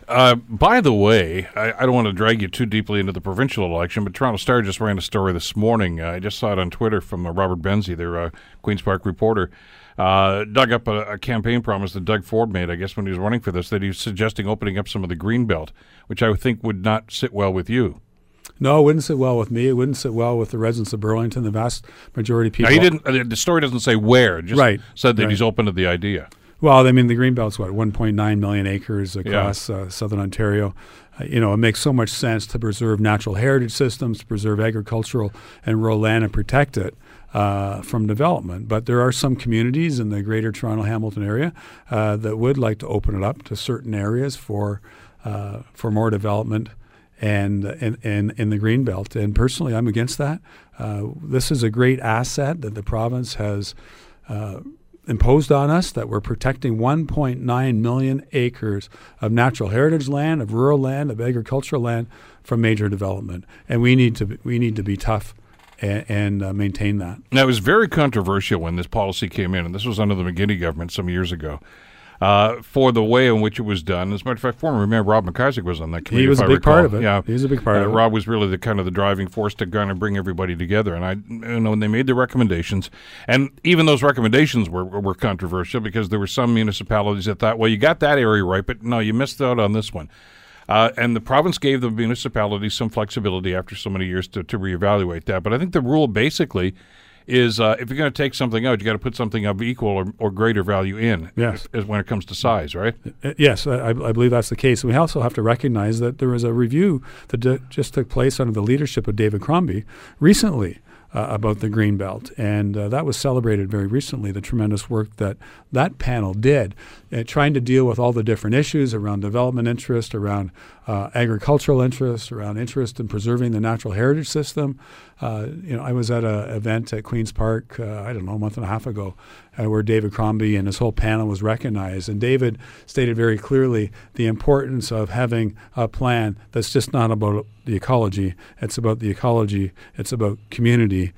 Uh, by the way, I, I, don't want to drag you too deeply into the provincial election, but Toronto Star just ran a story this morning. Uh, I just saw it on Twitter from uh, Robert Benzie, their uh, Queens Park reporter. Uh, dug up a, a, campaign promise that Doug Ford made, I guess, when he was running for this, that he was suggesting opening up some of the green belt, which I think would not sit well with you. No, it wouldn't sit well with me. It wouldn't sit well with the residents of Burlington. The vast majority of people. Now, he didn't. Uh, the story doesn't say where. Just right. Said that right. he's open to the idea. Well, I mean, the green Greenbelt's what 1.9 million acres across yeah. uh, southern Ontario. Uh, you know, it makes so much sense to preserve natural heritage systems, to preserve agricultural and rural land, and protect it. Uh, from development. But there are some communities in the greater Toronto Hamilton area uh, that would like to open it up to certain areas for uh, for more development and in, in, the green belt. And personally, I'm against that. Uh, this is a great asset that the province has uh, imposed on us that we're protecting 1.9 million acres of natural heritage land, of rural land, of agricultural land from major development, and we need to be, we need to be tough. And, and uh, maintain that. Now, it was very controversial when this policy came in, and this was under the McGuinty government some years ago uh, for the way in which it was done. As a matter of fact, former Mayor Rob McIsaac was on that committee. He was a big recall. part of it. Yeah, he was a big part uh, of it. Rob was really the kind of the driving force to kind of bring everybody together. And I, you know, when they made the recommendations, and even those recommendations were were controversial because there were some municipalities that thought, well, you got that area right, but no, you missed out on this one. Uh, and the province gave the municipalities some flexibility after so many years to, to reevaluate that. But I think the rule basically is uh, if you're going to take something out, you got to put something of equal or, or greater value in. Yes, as, when it comes to size, right? Uh, yes, I, I, believe that's the case. We also have to recognize that there was a review that d- just took place under the leadership of David Crombie recently uh, about the green belt, and uh, that was celebrated very recently. The tremendous work that that panel did, uh, trying to deal with all the different issues around development interest, around uh, agricultural interest, around interest in preserving the natural heritage system. Uh, you know, I was at an event at Queens Park, uh, I don't know, a month and a half ago, where David Crombie and his whole panel was recognized, and David stated very clearly the importance of having a plan that's just not about the ecology. It's about the ecology. It's about community,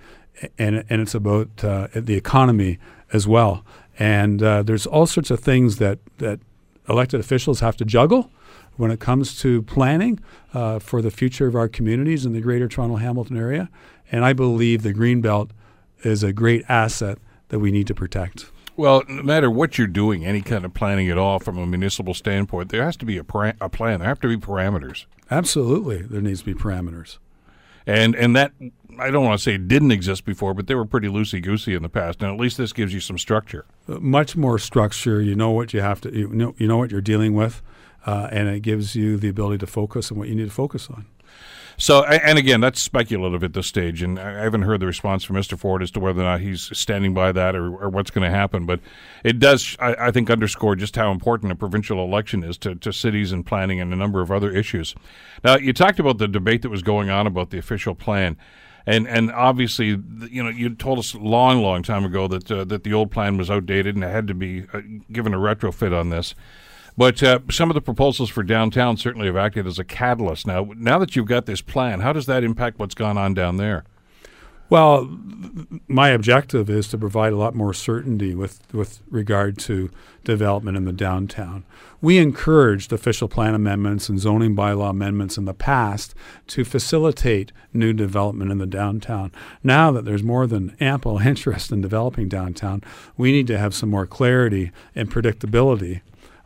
and and it's about uh, the economy as well. And uh, there's all sorts of things that, that elected officials have to juggle when it comes to planning uh, for the future of our communities in the Greater Toronto Hamilton area. And I believe the Greenbelt is a great asset that we need to protect. Well, no matter what you're doing, any kind of planning at all from a municipal standpoint, there has to be a, pra- a plan. There have to be parameters. Absolutely, there needs to be parameters. And and that I don't want to say didn't exist before, but they were pretty loosey goosey in the past. And at least this gives you some structure. Uh, much more structure. You know what you have to. You know you know what you're dealing with, uh, and it gives you the ability to focus on what you need to focus on. So, and again, that's speculative at this stage, and I haven't heard the response from Mr. Ford as to whether or not he's standing by that or, or what's going to happen. But it does, I, I, think, underscore just how important a provincial election is to, to cities and planning and a number of other issues. Now, you talked about the debate that was going on about the official plan. And and obviously, you know, you told us a long, long time ago that uh, that the old plan was outdated and it had to be uh, given a retrofit on this. But uh, some of the proposals for downtown certainly have acted as a catalyst. Now, now that you've got this plan, how does that impact what's gone on down there? Well, my objective is to provide a lot more certainty with, with regard to development in the downtown. We encouraged official plan amendments and zoning bylaw amendments in the past to facilitate new development in the downtown. Now that there's more than ample interest in developing downtown, we need to have some more clarity and predictability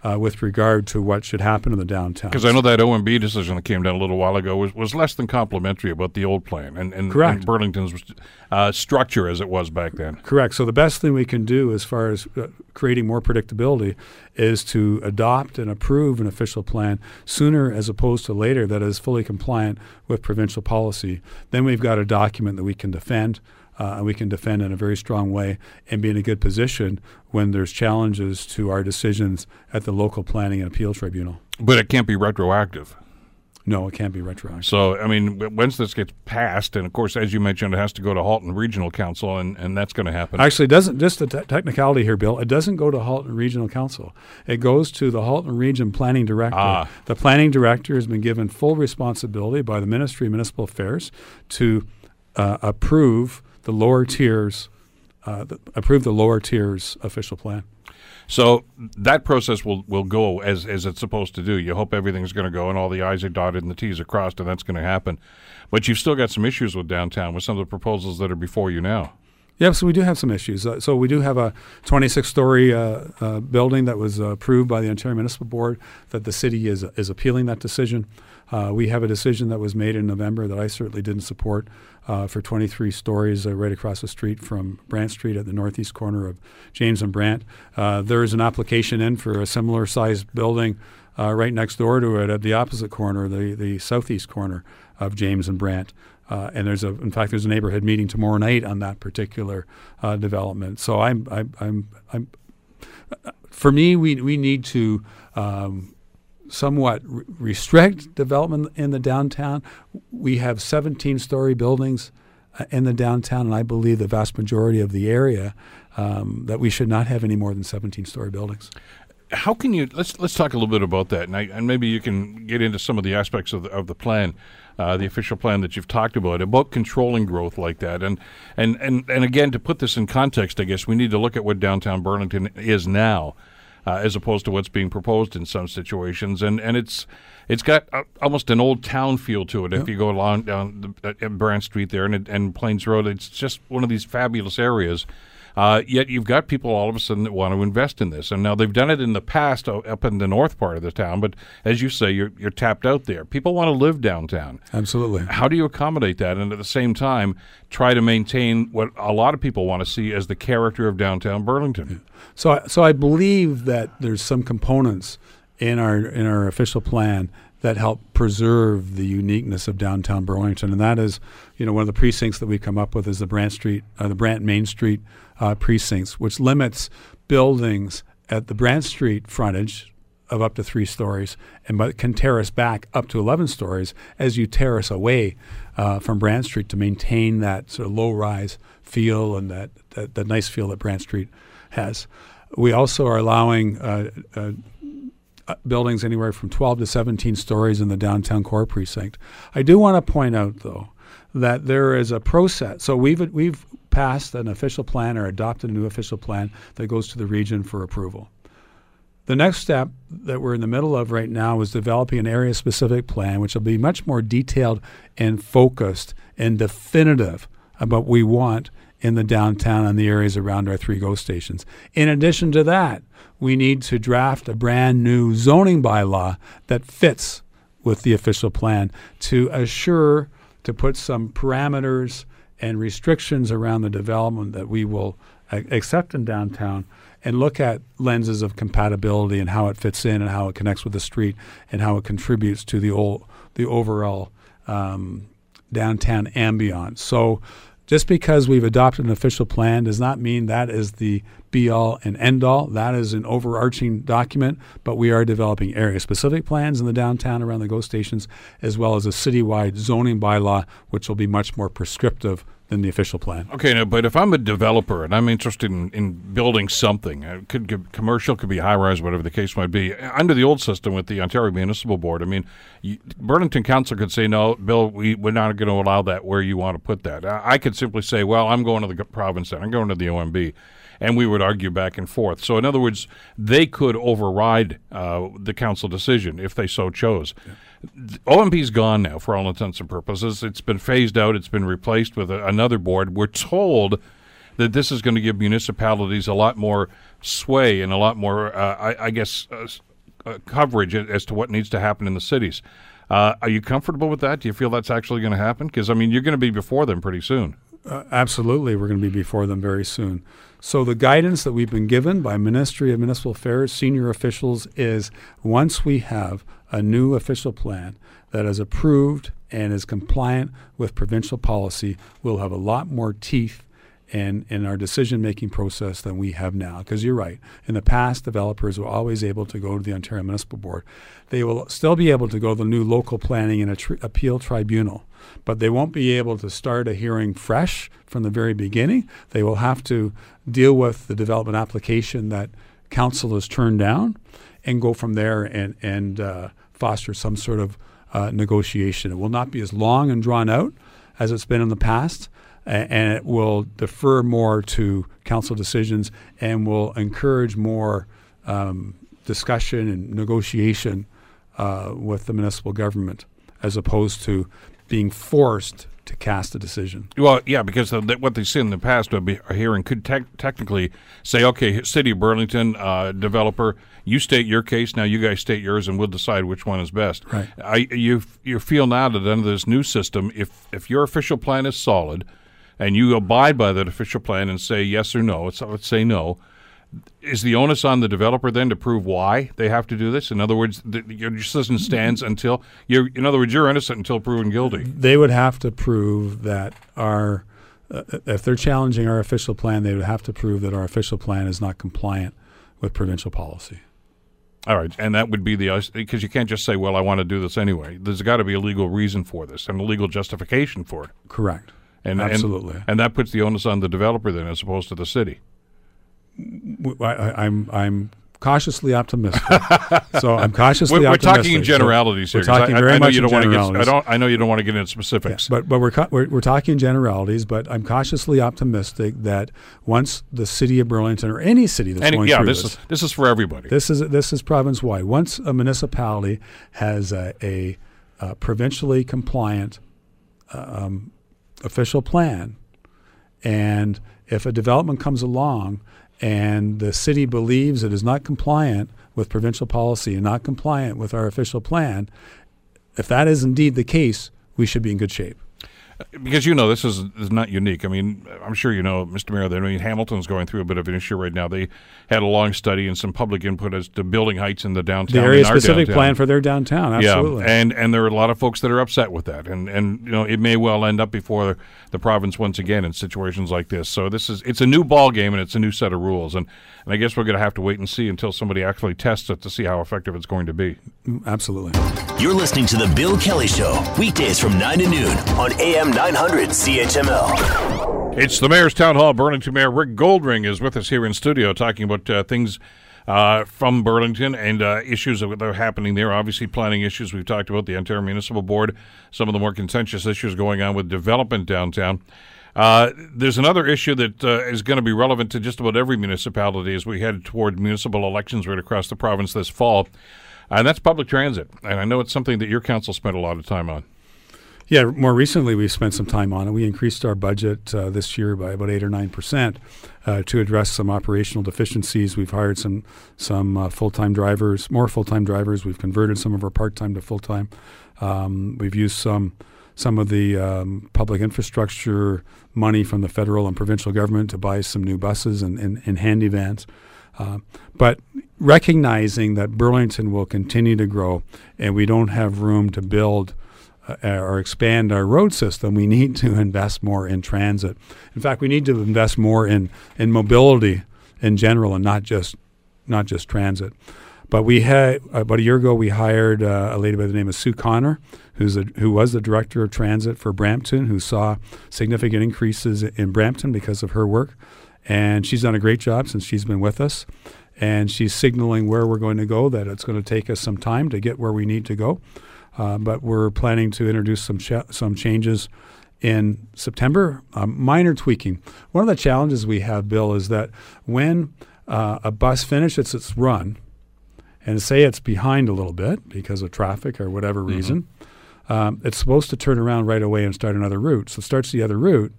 uh, with regard to what should happen in the downtown. Because I know that OMB decision that came down a little while ago was, was less than complimentary about the old plan and, and, Correct. and Burlington's uh, structure as it was back then. Correct. So the best thing we can do as far as uh, creating more predictability is to adopt and approve an official plan sooner as opposed to later that is fully compliant with provincial policy. Then we've got a document that we can defend uh, and we can defend in a very strong way and be in a good position when there's challenges to our decisions at the local planning and appeal tribunal. But it can't be retroactive. No, it can't be retroactive. So, I mean, once this gets passed, and of course, as you mentioned, it has to go to Halton Regional Council, and, and that's going to happen. Actually, it doesn't just the te- technicality here, Bill. It doesn't go to Halton Regional Council. It goes to the Halton Region Planning Director. Ah. The planning director has been given full responsibility by the Ministry of Municipal Affairs to uh, approve the lower tiers, uh, the, approve the lower tiers official plan. So that process will, will go as, as it's supposed to do. You hope everything's going to go and all the I's are dotted and the T's are crossed, and that's going to happen. But you've still got some issues with downtown with some of the proposals that are before you now. Yeah, so we do have some issues. Uh, so we do have a 26-story uh, uh, building that was approved by the Ontario Municipal Board that the city is is appealing that decision. Uh, we have a decision that was made in November that I certainly didn't support uh, for 23 stories uh, right across the street from Brant Street at the northeast corner of James and Brant. there is an application in for a similar sized building right next door to it at the opposite corner, the the southeast corner of James and Brant. Uh, and there's a, in fact, there's a neighborhood meeting tomorrow night on that particular uh, development. So I'm, I'm, I'm, I'm, for me, we we need to um, somewhat re- restrict development in the downtown. We have 17-story buildings uh, in the downtown, and I believe the vast majority of the area um, that we should not have any more than 17-story buildings. How can you let's let's talk a little bit about that, and, I, and maybe you can get into some of the aspects of the, of the plan, uh, the official plan that you've talked about about controlling growth like that, and and and and again to put this in context, I guess we need to look at what downtown Burlington is now, uh, as opposed to what's being proposed in some situations, and and it's it's got a, almost an old town feel to it. Yep. If you go along down the, uh, Street there and and Plains Road, it's just one of these fabulous areas uh, yet you've got people all of a sudden that want to invest in this, and now they've done it in the past up in the north part of the town. But as you say, you're you're tapped out there. People want to live downtown. Absolutely. How do you accommodate that, and at the same time try to maintain what a lot of people want to see as the character of downtown Burlington? So, so I believe that there's some components in our in our official plan that help preserve the uniqueness of downtown Burlington, and that is, you know, one of the precincts that we come up with is the Brant Street, uh, the Brant Main Street uh, precincts, which limits buildings at the Brant Street frontage of up to three stories, and but can terrace back up to 11 stories as you terrace away uh, from Brant Street to maintain that sort of low-rise feel and that, that, that nice feel that Brant Street has. We also are allowing uh, uh, Uh, buildings anywhere from 12 to 17 stories in the downtown core precinct. I do want to point out, though, that there is a process. So we've we've passed an official plan or adopted a new official plan that goes to the region for approval. The next step that we're in the middle of right now is developing an area specific plan, which will be much more detailed and focused and definitive about what we want in the downtown and the areas around our three GO stations. In addition to that, we need to draft a brand new zoning bylaw that fits with the official plan to assure to put some parameters and restrictions around the development that we will accept in downtown and look at lenses of compatibility and how it fits in and how it connects with the street and how it contributes to the old, the overall um, downtown ambiance. So just because we've adopted an official plan does not mean that is the be all and end all. That is an overarching document, but we are developing area specific plans in the downtown around the GO stations, as well as a citywide zoning bylaw, which will be much more prescriptive than the official plan. Okay, now, but if I'm a developer and I'm interested in, in building something, it uh, could, could commercial, could be high rise, whatever the case might be. Under the old system with the Ontario Municipal Board, I mean, you, Burlington Council could say, no, Bill, we, we're not going to allow that where you want to put that. I, I could simply say, well, I'm going to the province and I'm going to the OMB and we would argue back and forth. So, in other words, they could override uh, the council decision if they so chose. Yeah. OMB's gone now for all intents and purposes. It's been phased out. It's been replaced with a, another board. We're told that this is going to give municipalities a lot more sway and a lot more, uh, I, I, guess, uh, uh, coverage as to what needs to happen in the cities. Uh, are you comfortable with that? Do you feel that's actually going to happen? Because I mean, you're going to be before them pretty soon. Uh, absolutely, we're going to be before them very soon. So the guidance that we've been given by Ministry of Municipal Affairs senior officials is once we have a new official plan that is approved and is compliant with provincial policy, we'll have a lot more teeth in, in our decision making process than we have now. Because you're right. In the past, developers were always able to go to the Ontario Municipal Board. They will still be able to go to the new local planning and tr- appeal tribunal, but they won't be able to start a hearing fresh from the very beginning. They will have to deal with the development application that council has turned down and go from there and, and uh, foster some sort of uh, negotiation. It will not be as long and drawn out as it's been in the past, and it will defer more to council decisions and will encourage more um, discussion and negotiation uh, with the municipal government as opposed to being forced to cast a decision. Well, yeah, because the, what they see in the past, a hearing could te- technically say, okay, City of Burlington uh, developer, you state your case, now you guys state yours, and we'll decide which one is best. Right. I, you you feel now that under this new system, if if your official plan is solid, and you abide by that official plan and say yes or no, let's say no, is the onus on the developer then to prove why they have to do this? In other words, the, your decision stands until you're. In other words, you're innocent until proven guilty. They would have to prove that our, uh, if they're challenging our official plan, they would have to prove that our official plan is not compliant with provincial policy. All right, and that would be the because you can't just say, "Well, I want to do this anyway." There's got to be a legal reason for this and a legal justification for it. Correct. And absolutely, and, and that puts the onus on the developer then, as opposed to the city. I, am I'm, I'm cautiously optimistic. so I'm cautiously we're, we're optimistic. talking in generalities so here. We're talking I, very I know much you don't want to get. I don't. I know you don't want to get into specifics. Yeah, but but we're, we're we're talking generalities. But I'm cautiously optimistic that once the city of Burlington or any city that's any, going yeah, through this, this, is this is for everybody. This is this is province wide. Once a municipality has a, a, a provincially compliant um, official plan, and if a development comes along and the city believes it is not compliant with provincial policy and not compliant with our official plan, if that is indeed the case, we should be in good shape because you know this is, is not unique. I mean, I'm sure you know, Mr. Mayor, that I mean Hamilton's going through a bit of an issue right now. They had a long study and some public input as to building heights in the downtown. The area specific plan for their downtown, absolutely. Yeah, and and there are a lot of folks that are upset with that, and and you know it may well end up before the province once again in situations like this. So this is it's a new ball game and it's a new set of rules, and and I guess we're going to have to wait and see until somebody actually tests it to see how effective it's going to be. Absolutely. You're listening to the Bill Kelly Show weekdays from nine to noon on AM 900 CHML. It's the Mayor's Town Hall. Burlington Mayor Rick Goldring is with us here in studio talking about uh, things uh, from Burlington and uh, issues that are happening there. Obviously, planning issues. We've talked about the Ontario Municipal Board, some of the more contentious issues going on with development downtown. Uh, there's another issue that uh, is going to be relevant to just about every municipality as we head toward municipal elections right across the province this fall, and that's public transit. And I know it's something that your council spent a lot of time on. Yeah, more recently we've spent some time on it. We increased our budget uh, this year by about eight or nine percent uh, to address some operational deficiencies. We've hired some some uh, full time drivers, more full time drivers. We've converted some of our part time to full time. Um, we've used some some of the um, public infrastructure money from the federal and provincial government to buy some new buses and, and, and handy vans. Uh, but recognizing that Burlington will continue to grow and we don't have room to build uh, or expand our road system, we need to invest more in transit. In fact, we need to invest more in, in mobility in general and not just not just transit. But we had about a year ago we hired uh, a lady by the name of Sue Connor, who's a, who was the director of transit for Brampton, who saw significant increases in Brampton because of her work, and she's done a great job since she's been with us. And she's signaling where we're going to go. That it's going to take us some time to get where we need to go. Uh, but we're planning to introduce some ch- some changes in September. Um, minor tweaking. One of the challenges we have, Bill, is that when uh, a bus finishes its run, and say it's behind a little bit because of traffic or whatever mm-hmm. reason, um, it's supposed to turn around right away and start another route. So it starts the other route.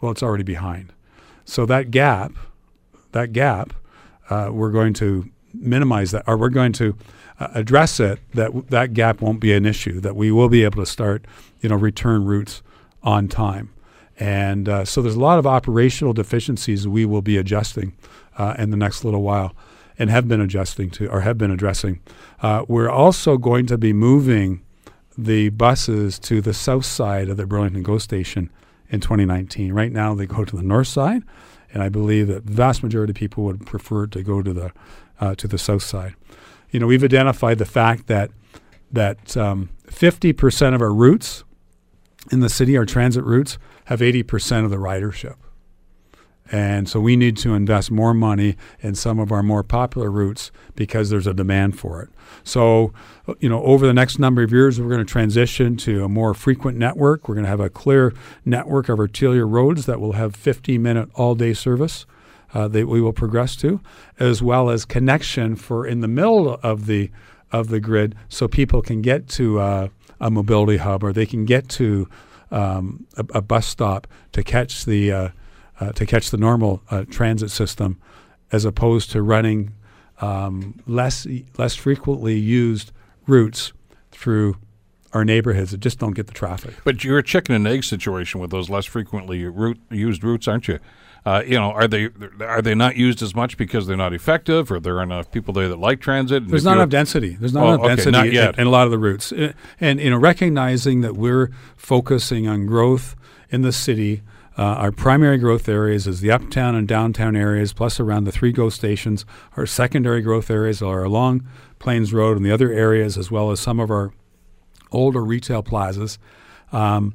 Well, it's already behind. So that gap, that gap, uh, we're going to minimize that, or we're going to uh, address it that w- that gap won't be an issue. That we will be able to start, you know, return routes on time. And uh, so there's a lot of operational deficiencies we will be adjusting uh, in the next little while, and have been adjusting to or have been addressing. Uh, we're also going to be moving the buses to the south side of the Burlington GO station in 2019. Right now they go to the north side, and I believe that the vast majority of people would prefer to go to the uh, to the south side you know, we've identified the fact that that um, 50% of our routes in the city, our transit routes, have 80% of the ridership. And so we need to invest more money in some of our more popular routes because there's a demand for it. So, you know, over the next number of years, we're going to transition to a more frequent network. We're going to have a clear network of arterial roads that will have 50 minute all day service uh, that we will progress to, as well as connection for in the middle of the of the grid, so people can get to uh, a mobility hub or they can get to um, a, a, bus stop to catch the uh, uh to catch the normal uh, transit system, as opposed to running um, less less frequently used routes through our neighborhoods that just don't get the traffic. But you're a chicken and egg situation with those less frequently route, used routes, aren't you? Uh, you know, are they are they not used as much because they're not effective, or there are enough people there that like transit? There's not enough density. There's not oh, enough okay, density not yet. In, in a lot of the routes, uh, and you know, recognizing that we're focusing on growth in the city. Uh, our primary growth areas is the uptown and downtown areas, plus around the three GO stations. Our secondary growth areas are along Plains Road and the other areas, as well as some of our older retail plazas. Um,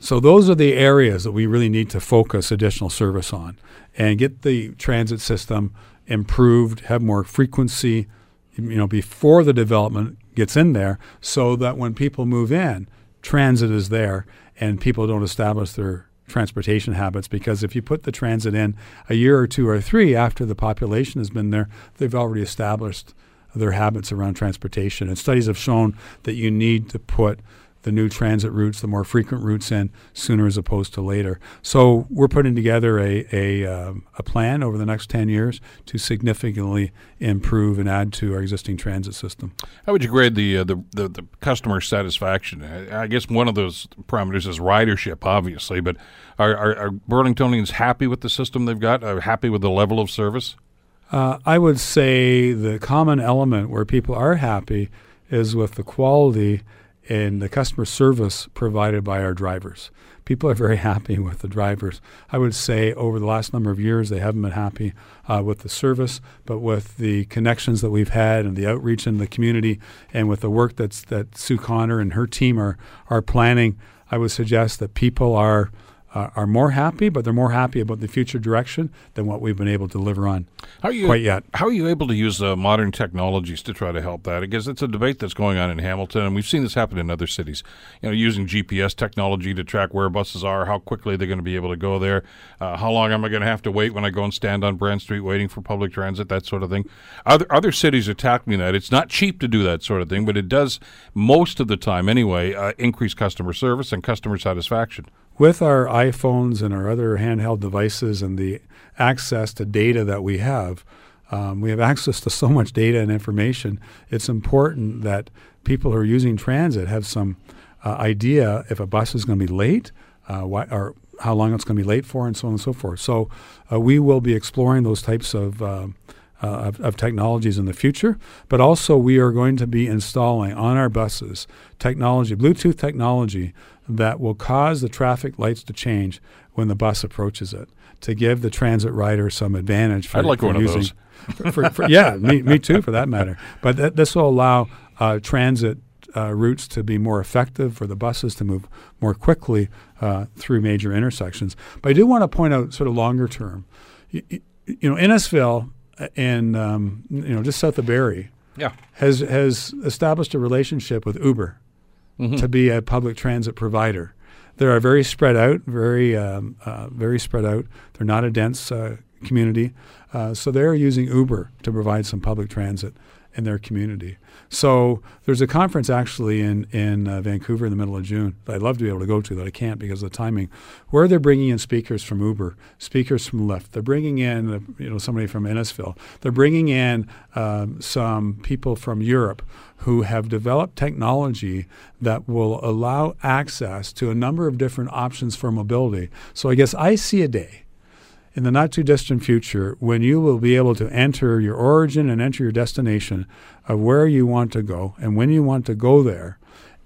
so those are the areas that we really need to focus additional service on and get the transit system improved, have more frequency, you know, before the development gets in there so that when people move in, transit is there and people don't establish their transportation habits because if you put the transit in a year or two or three after the population has been there, they've already established their habits around transportation. And studies have shown that you need to put the new transit routes, the more frequent routes in sooner as opposed to later. So we're putting together a a, um, a plan over the next 10 years to significantly improve and add to our existing transit system. How would you grade the uh, the, the, the, customer satisfaction? I, I, guess one of those parameters is ridership, obviously, but are, are, are Burlingtonians happy with the system they've got? Are happy with the level of service? Uh, I would say the common element where people are happy is with the quality and the customer service provided by our drivers. People are very happy with the drivers. I would say over the last number of years, they haven't been happy uh, with the service, but with the connections that we've had and the outreach in the community, and with the work that's that Sue Connor and her team are are planning, I would suggest that people are uh, are more happy, but they're more happy about the future direction than what we've been able to deliver on how are you, quite yet. How are you able to use uh, modern technologies to try to help that? Because it's a debate that's going on in Hamilton, and we've seen this happen in other cities. You know, using GPS technology to track where buses are, how quickly they're going to be able to go there, uh, how long am I going to have to wait when I go and stand on Brant Street waiting for public transit, that sort of thing. Other other cities are tackling that. It's not cheap to do that sort of thing, but it does most of the time anyway uh, increase customer service and customer satisfaction with our iPhones and our other handheld devices and the access to data that we have, um, we have access to so much data and information. It's important that people who are using transit have some uh, idea if a bus is going to be late, uh, why, or how long it's going to be late for, and so on and so forth. So uh, we will be exploring those types of, uh, of, of technologies in the future. But also, we are going to be installing on our buses technology, Bluetooth technology that will cause the traffic lights to change when the bus approaches it to give the transit rider some advantage. For, I'd like for one using, of those. for, for, yeah, me, me too, for that matter. But th- this will allow uh, transit uh, routes to be more effective for the buses to move more quickly uh, through major intersections. But I do want to point out, sort of longer term, you, you know, Innisfil and um, you know just south of Barrie, yeah. has has established a relationship with Uber mm-hmm. to be a public transit provider. They are very spread out, very um, uh, very spread out. They're not a dense uh, community, uh, so they're using Uber to provide some public transit in their community. So there's a conference actually in in uh, Vancouver in the middle of June that I'd love to be able to go to that I can't because of the timing, where they're bringing in speakers from Uber, speakers from Lyft. They're bringing in uh, you know somebody from Innisfil. They're bringing in um, some people from Europe who have developed technology that will allow access to a number of different options for mobility. So I guess I see a day in the not too distant future when you will be able to enter your origin and enter your destination of where you want to go and when you want to go there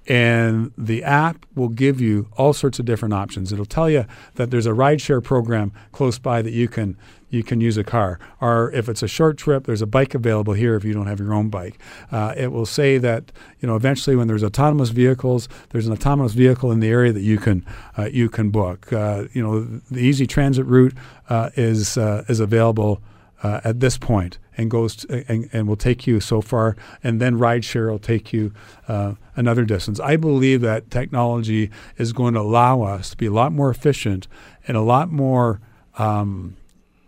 and the app will give you all sorts of different options. It'll tell you that there's a rideshare program close by that you can you can use a car, or if it's a short trip, there's a bike available here if you don't have your own bike. Uh, it will say that you know eventually when there's autonomous vehicles, there's an autonomous vehicle in the area that you can uh, you can book. Uh, you know the easy transit route uh, is uh, is available uh, at this point and goes to, and, and will take you so far, and then rideshare will take you uh, another distance. I believe that technology is going to allow us to be a lot more efficient and a lot more um,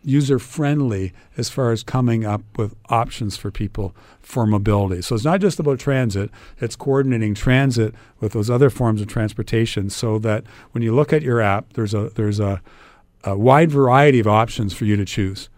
user friendly as far as coming up with options for people for mobility. So it's not just about transit, it's coordinating transit with those other forms of transportation so that when you look at your app, there's a there's a, a wide variety of options for you to choose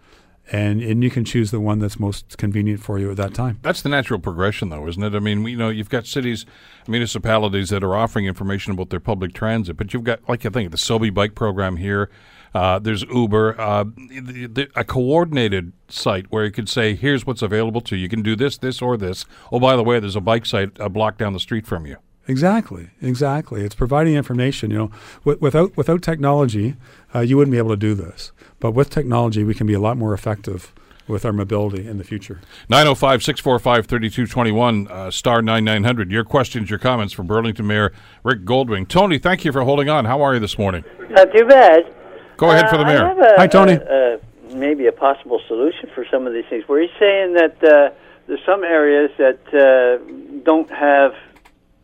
and and you can choose the one that's most convenient for you at that time. That's the natural progression, though, isn't it? I mean, you know, you've got cities, municipalities that are offering information about their public transit, but you've got, like I think, the Sobi bike program here. Uh, there's Uber, uh, the, the, a coordinated site where you could say, "Here's what's available to you. You can do this, this, or this." Oh, by the way, there's a bike site a block down the street from you. Exactly, exactly. It's providing information. You know, w- without without technology, uh, you wouldn't be able to do this. But with technology, we can be a lot more effective with our mobility in the future. 905 645 3221, uh, star 9900. Your questions, your comments from Burlington Mayor Rick Goldring. Tony, thank you for holding on. How are you this morning? Not too bad. Go ahead for the uh, mayor. A, Hi, Tony. A, a, maybe a possible solution for some of these things. Were you saying that uh, there's some areas that uh, don't have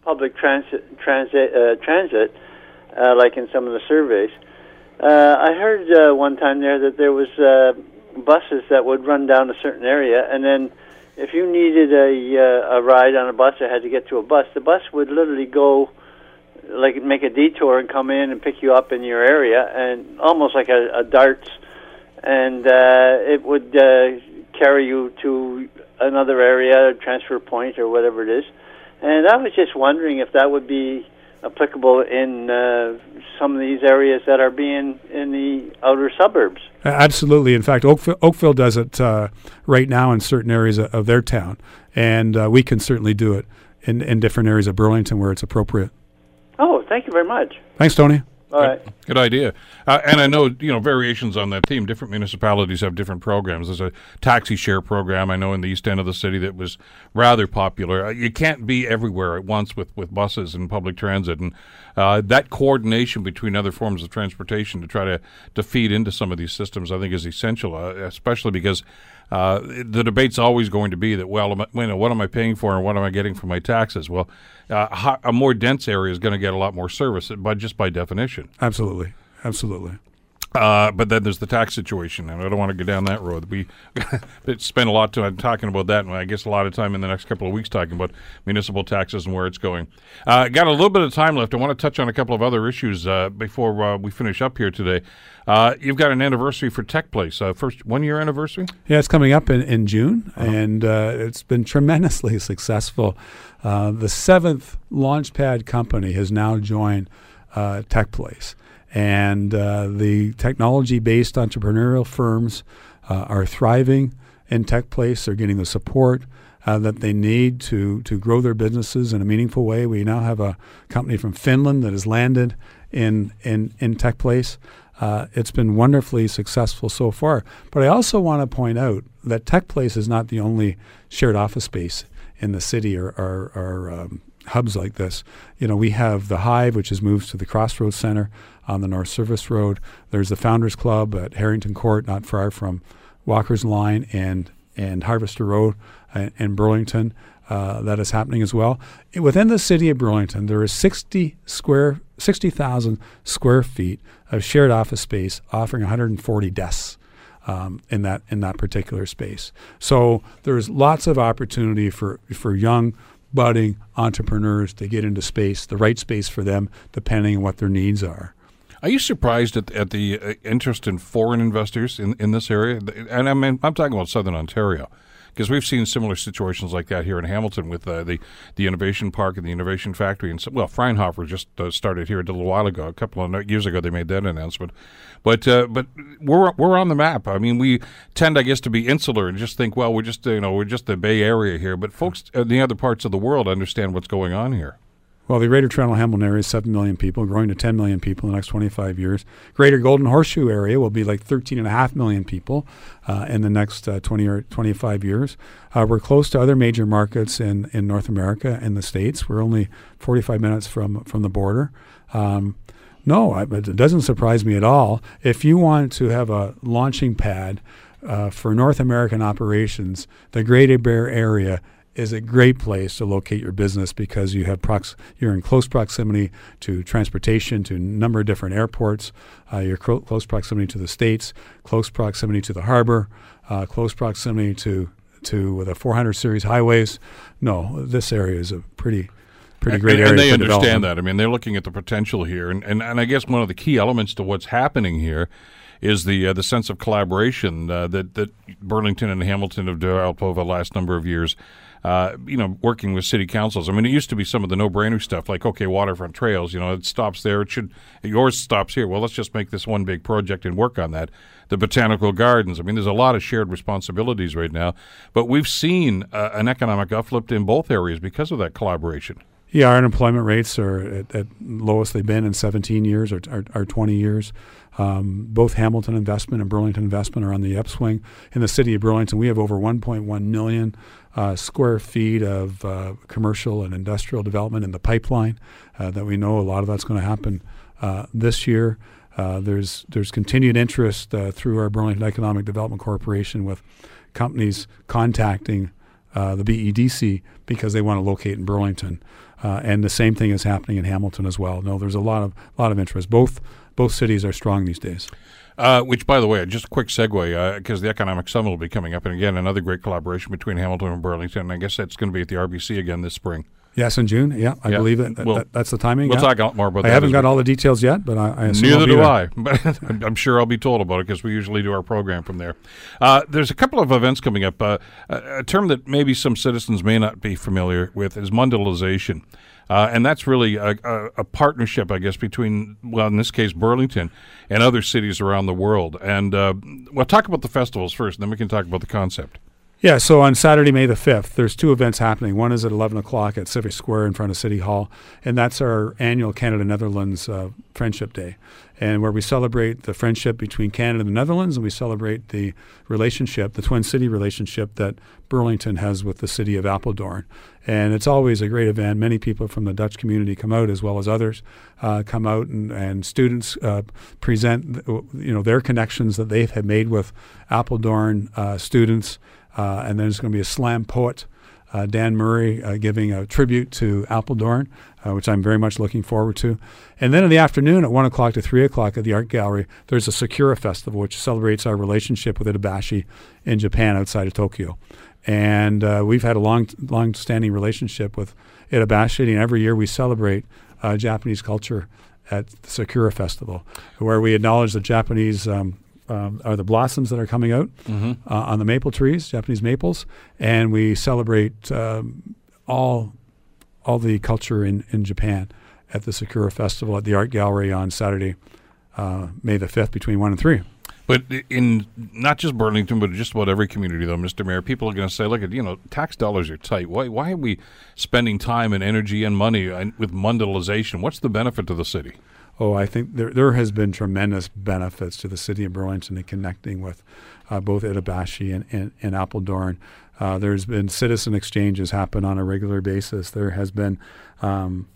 public transit, transit, uh, transit like in some of the surveys? Uh, I heard uh, one time there that there was uh, buses that would run down a certain area, and then if you needed a uh, a ride on a bus or had to get to a bus, the bus would literally go like make a detour and come in and pick you up in your area, and almost like a, a darts, and uh, it would uh, carry you to another area, transfer point or whatever it is. And I was just wondering if that would be applicable in uh, some of these areas that are being in the outer suburbs. Absolutely. In fact, Oakville, Oakville does it uh, right now in certain areas of their town, and uh, we can certainly do it in, in different areas of Burlington where it's appropriate. Oh, thank you very much. Thanks, Tony. All right. Good idea. Uh, and I know, you know, variations on that theme. Different municipalities have different programs. There's a taxi share program I know in the east end of the city that was rather popular. Uh, you can't be everywhere at once with, with buses and public transit. And uh, that coordination between other forms of transportation to try to, to feed into some of these systems, I think, is essential, uh, especially because uh, the debate's always going to be that, well, you know, what am I paying for and what am I getting for my taxes? Well, uh, a more dense area is going to get a lot more service, but just by definition. Absolutely, absolutely. Uh, but then there's the tax situation, and I don't want to go down that road. We spend a lot of time talking about that, and I guess a lot of time in the next couple of weeks talking about municipal taxes and where it's going. Uh, got a little bit of time left. I want to touch on a couple of other issues uh, before uh, we finish up here today. Uh, you've got an anniversary for Tech Place, uh, first one year anniversary. Yeah, it's coming up in, in June, uh-huh. and it's been tremendously successful. the seventh launchpad company has now joined Tech Place and uh, the technology based entrepreneurial firms uh, are thriving in tech place. They're getting the support uh, that they need to, to grow their businesses in a meaningful way. We now have a company from Finland that has landed in, in, in tech place. Uh, it's been wonderfully successful so far. But I also want to point out that Tech Place is not the only shared office space in the city or, or, or um, hubs like this. You know, we have the Hive, which has moved to the Crossroads Center on the North Service Road. There's the Founders Club at Harrington Court, not far from Walker's Line and and Harvester Road and, and Burlington. Uh, that is happening as well. Within the city of Burlington, there is 60 square, 60,000 square feet of shared office space, offering 140 desks. Um, in that in that particular space, so there's lots of opportunity for for young budding entrepreneurs to get into space, the right space for them, depending on what their needs are. Are you surprised at, at the uh, interest in foreign investors in, in this area? And I mean, I'm talking about Southern Ontario because we've seen similar situations like that here in Hamilton with uh, the the innovation park and the innovation factory. And well, Fraunhofer just uh, started here a little while ago. A couple of years ago, they made that announcement. But uh, but we're we're on the map. I mean, we tend, I guess, to be insular and just think, well, we're just you know we're just the Bay Area here. But folks in the other parts of the world understand what's going on here. Well, the Greater Toronto Hamilton area is 7 million people, growing to 10 million people in the next 25 years. Greater Golden Horseshoe area will be like 13.5 million people uh, in the next uh, 20 or 25 years. Uh, we're close to other major markets in, in North America and the States. We're only 45 minutes from, from the border. Um, no, I, it doesn't surprise me at all. If you want to have a launching pad uh, for North American operations, the Greater Bay Area is a great place to locate your business because you have prox- you're in close proximity to transportation, to a number of different airports. Uh, you're cro- close proximity to the states, close proximity to the harbor, uh, close proximity to to the 400 series highways. No, this area is a pretty pretty great and, area. And they understand that. I mean, they're looking at the potential here, and, and and I guess one of the key elements to what's happening here is the uh, the sense of collaboration uh, that that Burlington and Hamilton have developed over the last number of years uh, you know, working with city councils. I mean, it used to be some of the no-brainer stuff, like okay, waterfront trails. You know, it stops there. It should yours stops here. Well, let's just make this one big project and work on that. The botanical gardens. I mean, there's a lot of shared responsibilities right now, but we've seen uh, an economic uplift in both areas because of that collaboration. Yeah, our unemployment rates are at, at lowest they've been in 17 years or, or, or 20 years. Um, both Hamilton Investment and Burlington Investment are on the upswing. In the city of Burlington, we have over 1.1 million uh, square feet of uh, commercial and industrial development in the pipeline uh, that we know a lot of that's going to happen uh, this year. Uh, there's there's continued interest uh, through our Burlington Economic Development Corporation with companies contacting the BEDC because they want to locate in Burlington, and the same thing is happening in Hamilton as well. No, there's a lot of lot of interest. Both both cities are strong these days. Uh, which, by the way, just a quick segue because uh, the Economic Summit will be coming up, and again, another great collaboration between Hamilton and Burlington. And I guess that's going to be at the RBC again this spring. Yes, in June. Yeah, I yeah. believe it. Well, that, that's the timing. We'll yeah. talk more about I that. I haven't got all the details yet, but I, I assume neither do there. I. But I'm sure I'll be told about it because we usually do our program from there. Uh, there's a couple of events coming up. Uh, a term that maybe some citizens may not be familiar with is Mundialization. Uh, and that's really a, a, a, partnership, I guess, between, well, in this case, Burlington and other cities around the world. And uh, well, talk about the festivals first, and then we can talk about the concept. Yeah, so on Saturday, May the 5th, there's two events happening. One is at 11 o'clock at Civic Square in front of City Hall, and that's our annual Canada Netherlands uh, Friendship Day, and where we celebrate the friendship between Canada and the Netherlands, and we celebrate the relationship, the Twin City relationship that Burlington has with the city of Apeldoorn. And it's always a great event. Many people from the Dutch community come out, as well as others uh, come out, and, and students uh, present, you know, their connections that they've had made with Apeldoorn uh, students. Uh, and then there's going to be a slam poet, uh, Dan Murray, uh, giving a tribute to Apeldoorn, uh, which I'm very much looking forward to. And then in the afternoon at 1 o'clock to 3 o'clock at the Art Gallery, there's a Sakura Festival, which celebrates our relationship with Itabashi in Japan outside of Tokyo. And uh, we've had a long, long-standing relationship with Itabashi, and every year we celebrate uh, Japanese culture at the Sakura Festival, where we acknowledge the Japanese um, um, are the blossoms that are coming out mm-hmm. uh, on the maple trees, Japanese maples, and we celebrate um, all all the culture in, in Japan at the Sakura Festival at the Art Gallery on Saturday, uh, May the fifth, between one and three. But in not just Burlington, but just about every community, though, Mr. Mayor, people are going to say, "Look at you know, tax dollars are tight. Why why are we spending time and energy and money with Mundialization? What's the benefit to the city?" Oh, I think there there has been tremendous benefits to the city of Burlington in connecting with uh, both Itabashi and, and, and Apeldoorn. Uh, there's been citizen exchanges happen on a regular basis. There has been um,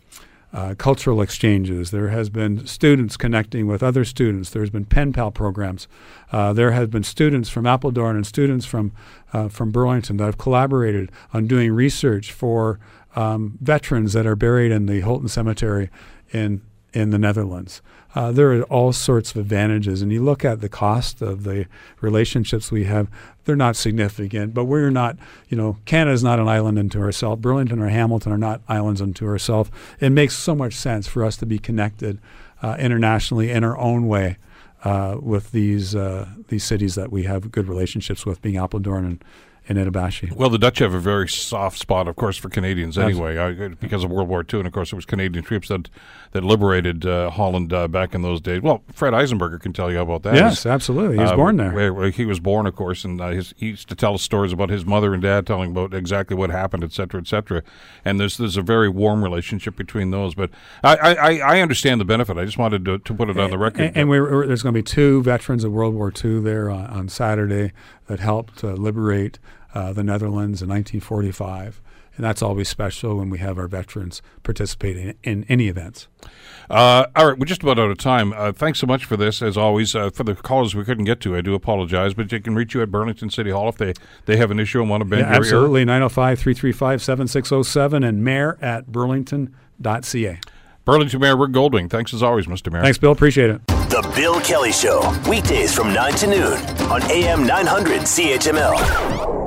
uh, cultural exchanges. There has been students connecting with other students. There's been pen pal programs. Uh, there have been students from Apeldoorn and students from uh, from Burlington that have collaborated on doing research for um, veterans that are buried in the Holten Cemetery in in the Netherlands. Uh, there are all sorts of advantages, and you look at the cost of the relationships we have; they're not significant. But we're not, you know, Canada is not an island unto herself. Burlington or Hamilton are not islands unto herself. It makes so much sense for us to be connected uh, internationally in our own way uh, with these uh, these cities that we have good relationships with, being Apeldoorn and in Itabashi. Well, the Dutch have a very soft spot, of course, for Canadians anyway, uh, because of World War II, and of course it was Canadian troops that that liberated uh, Holland uh, back in those days. Well, Fred Eisenberger can tell you about that. Yes, absolutely. He was uh, born there. He was born, of course, and uh, his, he used to tell us stories about his mother and dad telling about exactly what happened, et cetera, et cetera. And there's there's a very warm relationship between those. But I I, I understand the benefit. I just wanted to, to put it on the record. And, and we there's going to be two veterans of World War II there on, on Saturday that helped liberate uh, the Netherlands in 1945. And that's always special when we have our veterans participating in any events. Uh, all right, we're just about out of time. Uh, thanks so much for this, as always. Uh, for the callers we couldn't get to, I do apologize, but they can reach you at Burlington City Hall if they, they have an issue and want to bend yeah, your absolutely. 905 335 7607 and mayor at burlington.ca. Burlington Mayor Rick Goldring. Thanks as always, Mr. Mayor. Thanks, Bill. Appreciate it. The Bill Kelly Show, weekdays from 9 to noon on AM 900 CHML.